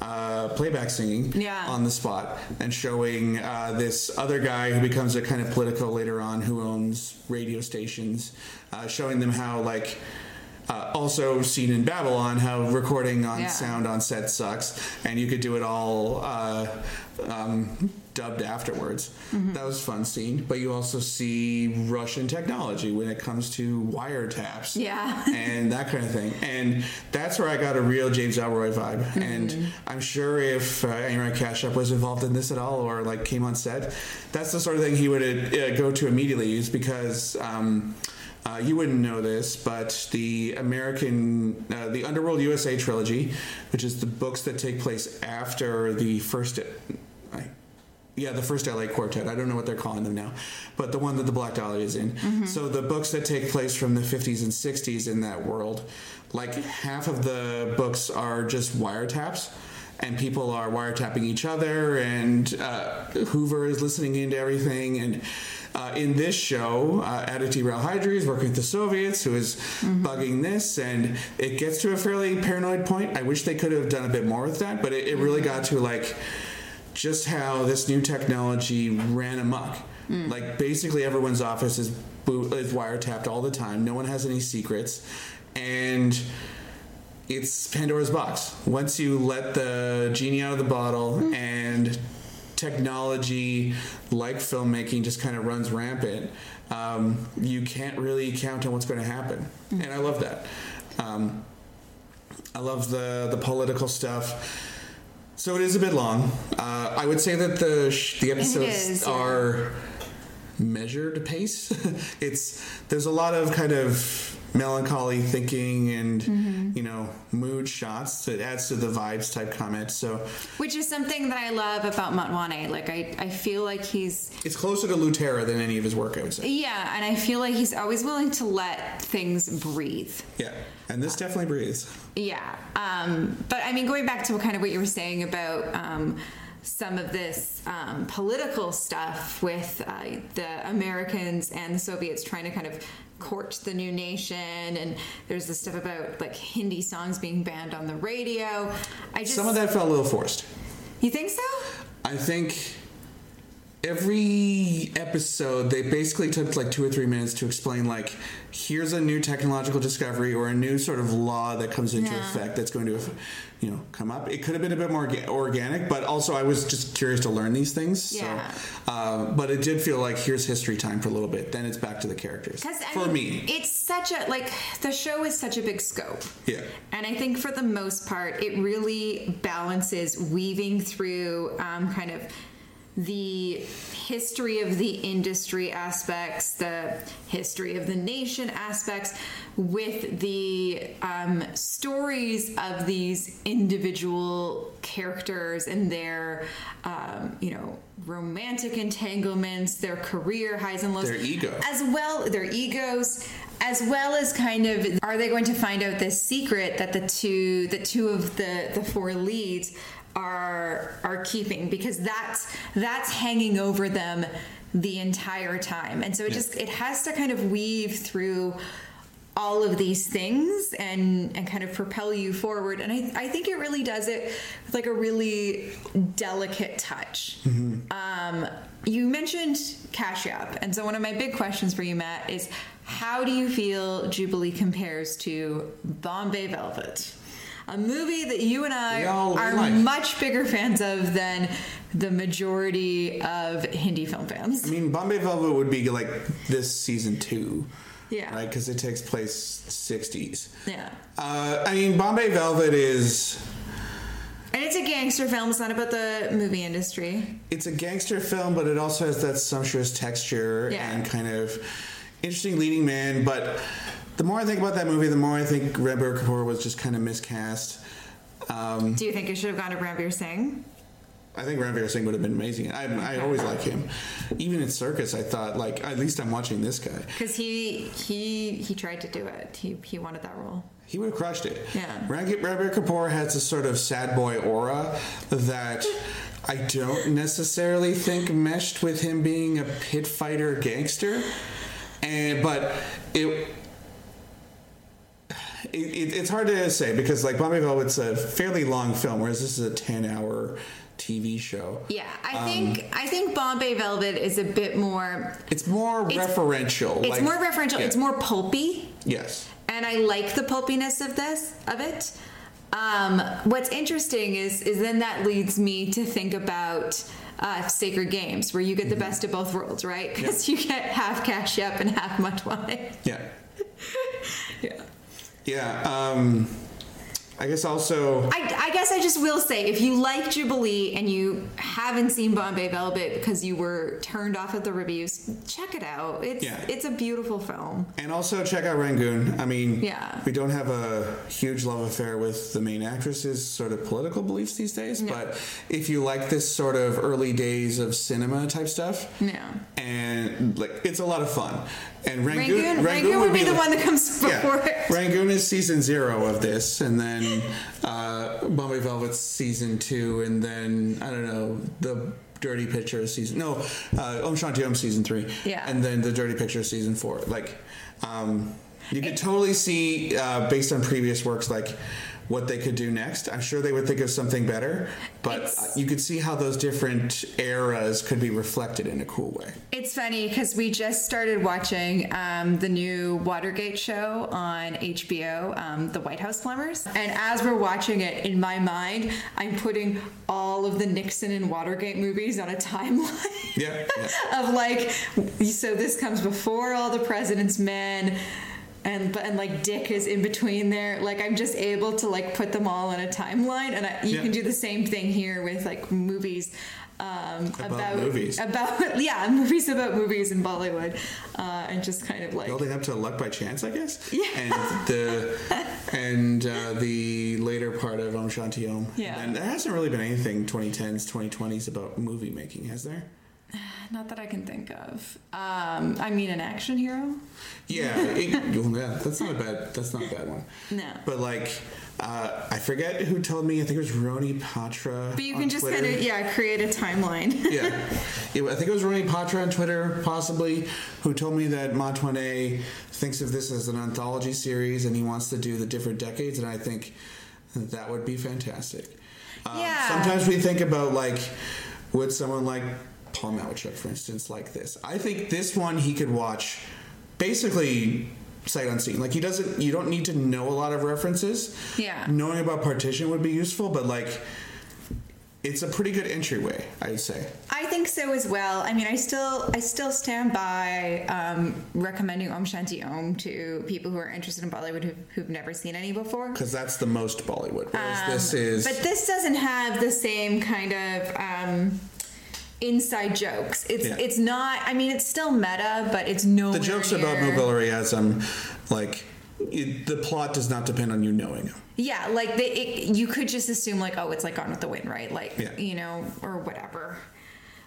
uh, playback singing Yeah. on the spot and showing uh, this other guy who becomes a kind of political later on who owns radio stations, uh, showing them how like Uh, also seen in Babylon how recording on Yeah. sound on set sucks, and you could do it all uh, um, dubbed afterwards. That was a fun scene. But you also see Russian technology when it comes to wiretaps Yeah. and that kind of thing. And that's where I got a real James Ellroy vibe. And I'm sure if uh, Anurag Kashyap was involved in this at all or like came on set, that's the sort of thing he would uh, go to immediately is because. Um, uh, you wouldn't know this, but the American, uh, the Underworld USA trilogy, which is the books that take place after the first, I, yeah, the first LA Quartet. I don't know what they're calling them now, but the one that the Black Dahlia is in. So the books that take place from the 50s and 60s in that world, like half of the books are just wiretaps. And people are wiretapping each other, and uh, Hoover is listening into everything. And uh, in this show, uh, Aditi Rao Hydari is working with the Soviets, who is bugging this, and it gets to a fairly paranoid point. I wish they could have done a bit more with that, but it, it really got to like just how this new technology ran amok. Like basically everyone's office is is wiretapped all the time. No one has any secrets, and it's Pandora's box. Once you let the genie out of the bottle and technology like filmmaking just kind of runs rampant, um, you can't really count on what's going to happen. And I love that. Um, I love the the political stuff. So it is a bit long. Uh, I would say that the sh- the episodes is, yeah. are measured pace. it's there's a lot of kind of melancholy thinking and Mm-hmm. you know mood shots that adds to the vibes type comment. So Which is something that I love about Motwane. Like I, I feel like he's it's closer to Lootera than any of his work, I would say. yeah, and I feel like he's always willing to let things breathe. Yeah, and this definitely breathes. Yeah. Um, but I mean, going back to kind of what you were saying about um, some of this um, political stuff with uh, the Americans and the Soviets trying to kind of court the new nation, and there's this stuff about like Hindi songs being banned on the radio. I just Some of that felt a little forced. You think so? I think every episode they basically took like two or three minutes to explain like here's a new technological discovery or a new sort of law that comes into Yeah. effect that's going to you know come up it could have been a bit more organic but also i was just curious to learn these things Yeah. so uh, but it did feel like here's history time for a little bit then it's back to the characters for me it's such a like the show is such a big scope. yeah And I think for the most part, it really balances weaving through um, kind of the history of the industry aspects, the history of the nation aspects, with the um, stories of these individual characters and their, um, you know, romantic entanglements, their career highs and lows, Their ego. as well their egos as well as kind of are they going to find out this secret that the two the two of the the four leads are are keeping because that's that's hanging over them the entire time. And so it just it has to kind of weave through all of these things and and kind of propel you forward. And I, I think it really does it with like a really delicate touch. Um, you mentioned Kashyap, and so one of my big questions for you, Matt, is how do you feel Jubilee compares to Bombay Velvet? A movie that you and I are like. much bigger fans of than the majority of Hindi film fans. i mean bombay velvet would be like this season two Yeah. right because it takes place 60s Yeah. Uh, I mean, Bombay Velvet is And it's a gangster film, it's not about the movie industry. it's a gangster film, but it also has that sumptuous texture Yeah. and kind of interesting leading man. But the more I think about that movie, the more I think Ranbir Kapoor was just kind of miscast. Um, Do you think it should have gone to Ranveer Singh? I think Ranveer Singh would have been amazing. I, I always like him. Even in Circus, I thought like at least I'm watching this guy. Because he he he tried to do it. He he wanted that role. He would have crushed it. Yeah. Ranbir Kapoor has a sort of sad boy aura that I don't necessarily think meshed with him being a pit fighter gangster. And but it. It, it, it's hard to say because like Bombay Velvet's a fairly long film, whereas this is a ten-hour TV show. Yeah, I think I think Bombay Velvet is a bit more. It's more It's- referential. It's like- more referential. yeah. It's more pulpy. Yes. and I like the pulpiness of this of it. Um, what's interesting is is then that leads me to think about uh, Sacred Games, where you get the best of both worlds, right? Because you get half Kashyap and half Motwane. Yeah. Yeah. Yeah. Um, I guess also. I, I guess I just will say if you like Jubilee and you haven't seen Bombay Velvet because you were turned off at the reviews, check it out. It's Yeah. it's a beautiful film. And also check out Rangoon. I mean, Yeah. we don't have a huge love affair with the main actress's sort of political beliefs these days, but if you like this sort of early days of cinema type stuff, Yeah. and like it's a lot of fun. And Rangoon, Rangoon, Rangoon, would be the one that comes before it. Rangoon is season zero of this, and then uh, Bombay Velvet's season two, and then I don't know the Dirty Picture season. No, uh, Om Shanti Om season three. Yeah. and then the Dirty Picture season four. Like, um, you could totally see uh, based on previous works, like what they could do next. I'm sure they would think of something better, but It's- uh, you could see how those different eras could be reflected in a cool way. It's funny because we just started watching um, the new Watergate show on HBO, um, The White House Plumbers. And as we're watching it, in my mind, I'm putting all of the Nixon and Watergate movies on a timeline. Yeah, yeah. of like, so this comes before all the President's Men. And, but and like Dick is in between there. Like I'm just able to like put them all in a timeline, and I, you Yeah. can do the same thing here with like movies um, About movies. about yeah movies about movies in Bollywood, uh, and just kind of like building up to luck by chance, I guess. Yeah. And the and uh, the later part of Om Shanti Om. Yeah. And there hasn't really been anything 2010s, 2020s about movie making, has there? not that I can think of. Um, I mean, an action hero. Yeah. it- yeah. That's not a bad. That's not a bad one. No. But like, uh, I forget who told me. I think it was Roni Patra. But you can just kind of yeah create a timeline. yeah. It- I think it was Roni Patra on Twitter, possibly, who told me that Motwane thinks of this as an anthology series and he wants to do the different decades, and I think that would be fantastic. Um, Yeah. Sometimes we think about, like, would someone like Paul Malachuk, for instance, like this? I think this one he could watch basically sight unseen. Like, he doesn't, you don't need to know a lot of references. Yeah. Knowing about partition would be useful, but, like, it's a pretty good entryway, I'd say. I think so as well. I mean, I still I still stand by um, recommending Om Shanti Om to people who are interested in Bollywood who've, who've never seen any before. because that's the most Bollywood. Whereas this is Um, But this doesn't have the same kind of um, inside jokes. It's Yeah. it's not. I mean, it's still meta, but it's no. the jokes about Mughal Riazam, like it, the plot does not depend on you knowing him. Yeah, like they, it, you could just assume like, oh, it's like Gone with the Wind, right? Like Yeah. you know, or whatever.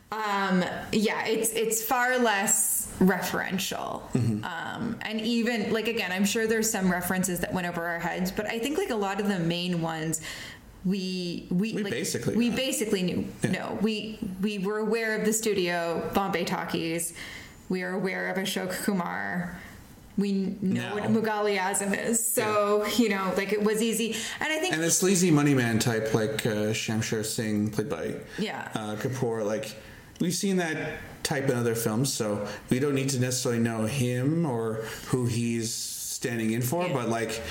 Um, yeah, it's it's far less referential, Mm-hmm. um, and even like again, I'm sure there's some references that went over our heads, but I think like a lot of the main ones. We we, We like, basically we know. basically knew Yeah. no we we were aware of the studio Bombay Talkies we are aware of Ashok Kumar we know Now. what Mughal Azam is so you know like it was easy and I think And the sleazy money man type like uh, Shamshir Singh, played by Yeah. uh, Kapoor, like we've seen that type in other films, so we don't need to necessarily know him or who he's standing in for, Yeah. but like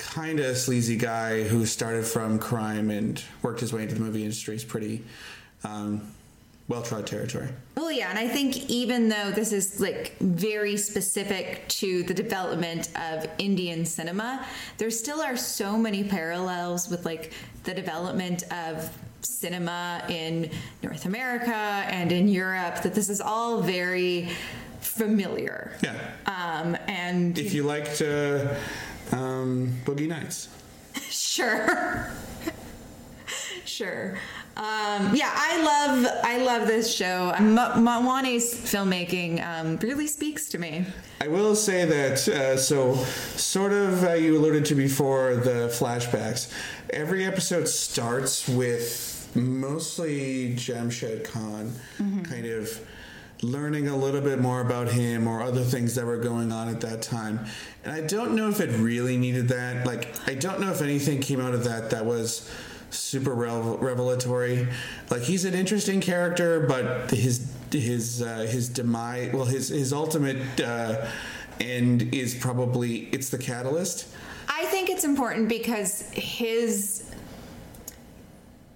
kind of sleazy guy who started from crime and worked his way into the movie industry is pretty um, well trod territory. Well, yeah, and I think even though this is like very specific to the development of Indian cinema, there still are so many parallels with like the development of cinema in North America and in Europe that this is all very familiar. Yeah. Um, and If you liked uh, um, Boogie Nights. Sure. sure. Um, yeah, I love I love this show. Ma- Motwane's filmmaking um, really speaks to me. I will say that, uh, so sort of uh, you alluded to before the flashbacks. Every episode starts with mostly Jamshed Khan kind of learning a little bit more about him or other things that were going on at that time. And I don't know if it really needed that. Like, I don't know if anything came out of that that was super revelatory. Like he's an interesting character, but his his uh, his demise, well, his his ultimate uh, and is probably it's the catalyst. I think it's important because his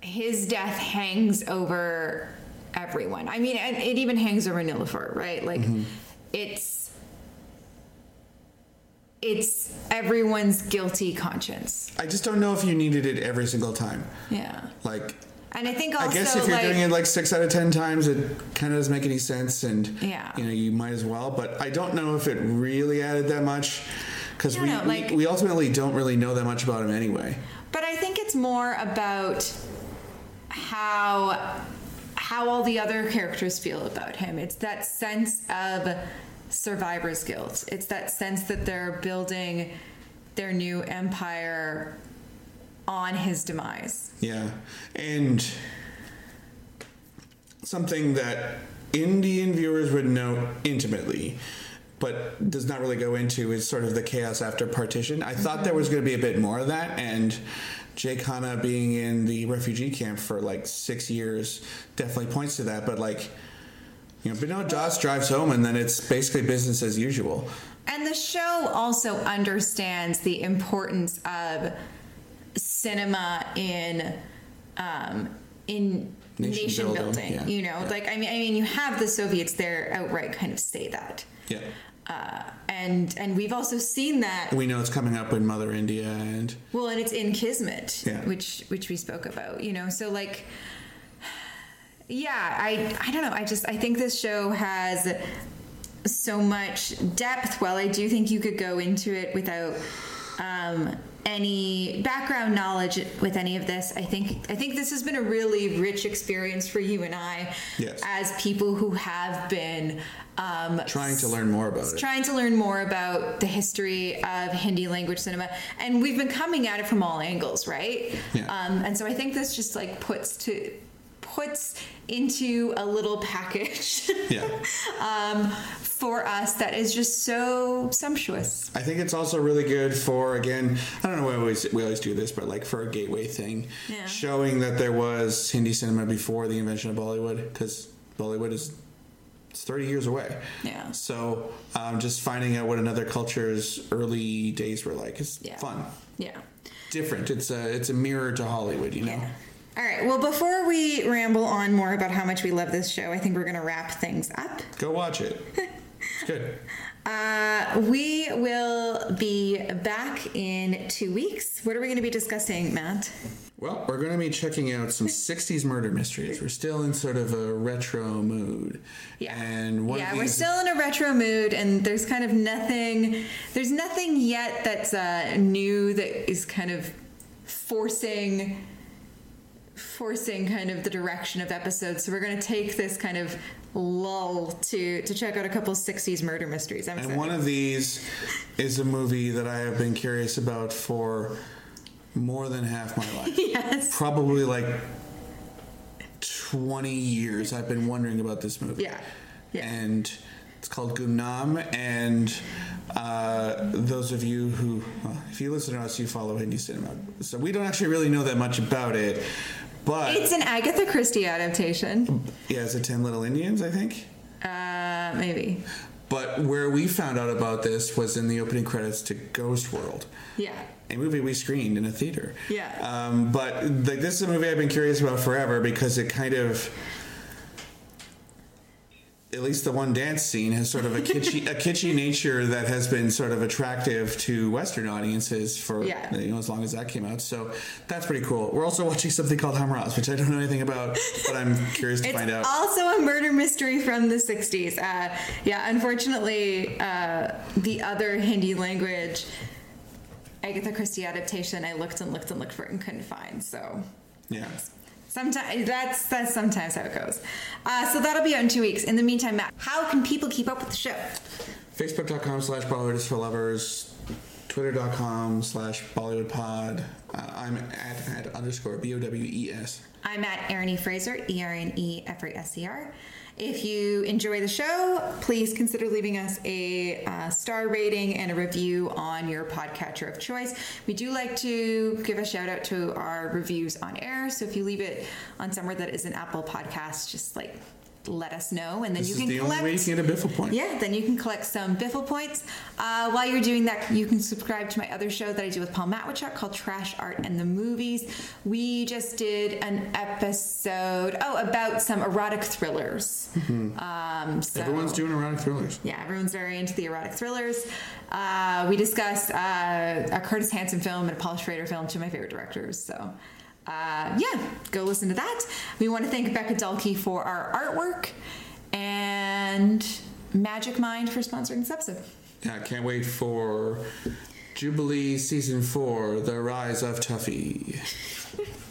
his death hangs over everyone. I mean, and it even hangs over Nilüfer, right? Like mm-hmm. it's it's everyone's guilty conscience. I just don't know if you needed it every single time. Yeah. Like, And I think also I guess if you're like doing it like six out of ten times, it kind of doesn't make any sense, and Yeah. you know you might as well. But I don't know if it really added that much because we, no, like- we we ultimately don't really know that much about him anyway. But I think it's more about how how all the other characters feel about him. It's that sense of survivor's guilt. It's that sense that they're building their new empire on his demise. Yeah, and something that Indian viewers would know intimately, but does not really go into is sort of the chaos after partition. I thought there mm-hmm. was going to be a bit more of that, and Jay Khanna being in the refugee camp for like six years definitely points to that. But like, you know, but no, Joss drives home, and then it's basically business as usual. And the show also understands the importance of cinema in um, in Nation nation, building, building. yeah, You know, yeah. like I mean, I mean, you have the Soviets there outright kind of say that, Yeah, uh, and and we've also seen that. we know it's coming up in Mother India, and Well, and it's in Kismet, Yeah. which which we spoke about. You know, so like, yeah, I I don't know. I just I think this show has so much depth. While I do think you could go into it without um, any background knowledge with any of this, I think I think this has been a really rich experience for you and I Yes. as people who have been. Um, trying to learn more about it. trying to learn more about the history of Hindi language cinema, and we've been coming at it from all angles, right? Yeah. Um, and so I think this just like puts to puts into a little package Yeah. um, for us that is just so sumptuous. I think it's also really good for again. I don't know why we always we always do this, but like for a gateway thing, Yeah. showing that there was Hindi cinema before the invention of Bollywood, because Bollywood is it's thirty years away. Yeah. So um, just finding out what another culture's early days were like is Yeah. fun, Yeah. different. It's a it's a mirror to Hollywood, you know. Yeah. All right. Well, before we ramble on more about how much we love this show, I think we're going to wrap things up. Go watch it. It's good. Uh, we will be back in two weeks. What are we going to be discussing, Matt? Well, we're going to be checking out some 60s murder mysteries. We're still in sort of a retro mood. Yeah. And yeah, we're still in a retro mood, and there's kind of nothing. There's nothing yet that's uh, new that is kind of forcing, forcing kind of the direction of episodes. So we're going to take this kind of lull to to check out a couple 60s murder mysteries. I'm And excited. one of these is a movie that I have been curious about for more than half my life. yes. Probably like 20 years I've been wondering about this movie. Yeah. Yeah. And it's called Gumnaam. And uh, those of you who, well, if you listen to us, you follow Hindi cinema. So we don't actually really know that much about it. But It's an Agatha Christie adaptation. yeah, it's a 10 Little Indians, I think. Uh, maybe. But where we found out about this was in the opening credits to Ghost World. Yeah. a movie we screened in a theater. Yeah. Um, but like this is a movie I've been curious about forever because it kind of, at least the one dance scene has sort of a kitschy, a kitschy nature that has been sort of attractive to Western audiences for Yeah. you know as long as that came out. So that's pretty cool. We're also watching something called Hamraz, which I don't know anything about, but I'm curious to It's find out. also a murder mystery from the 60s. Uh, yeah, unfortunately, uh, the other Hindi language Agatha Christie adaptation, I looked and looked and looked for it and couldn't find. So yeah. Sometimes that's that's sometimes how it goes. Uh, so that'll be out in two weeks. In the meantime, Matt, how can people keep up with the show? Facebook.com slash Bollywood is for lovers. Twitter.com slash Bollywood pod. Uh, I'm at, at underscore B O W E S. I'm at Erin E. Fraser, E R N E F A S E R. If you enjoy the show, please consider leaving us a uh, star rating and a review on your podcatcher of choice. We do like to give a shout out to our reviews on air. So if you leave it on somewhere that is an Apple podcast, just like let us know, and then This you can the collect. only way you can get a biffle point. Yeah, then you can collect some Biffle points. Uh, while you're doing that, you can subscribe to my other show that I do with Paul Matwychuk called Trash Art and the Movies. We just did an episode, oh, about some erotic thrillers. Um, so, Everyone's doing erotic thrillers. yeah, everyone's very into the erotic thrillers. Uh, we discussed uh, a Curtis Hanson film and a Paul Schrader film, two of my favorite directors. So, uh, yeah, go listen to that. We want to thank Becca Dalke for our artwork and Magic Mind for sponsoring this episode. Yeah, I can't wait for Jubilee season four, The Rise of Tuffy.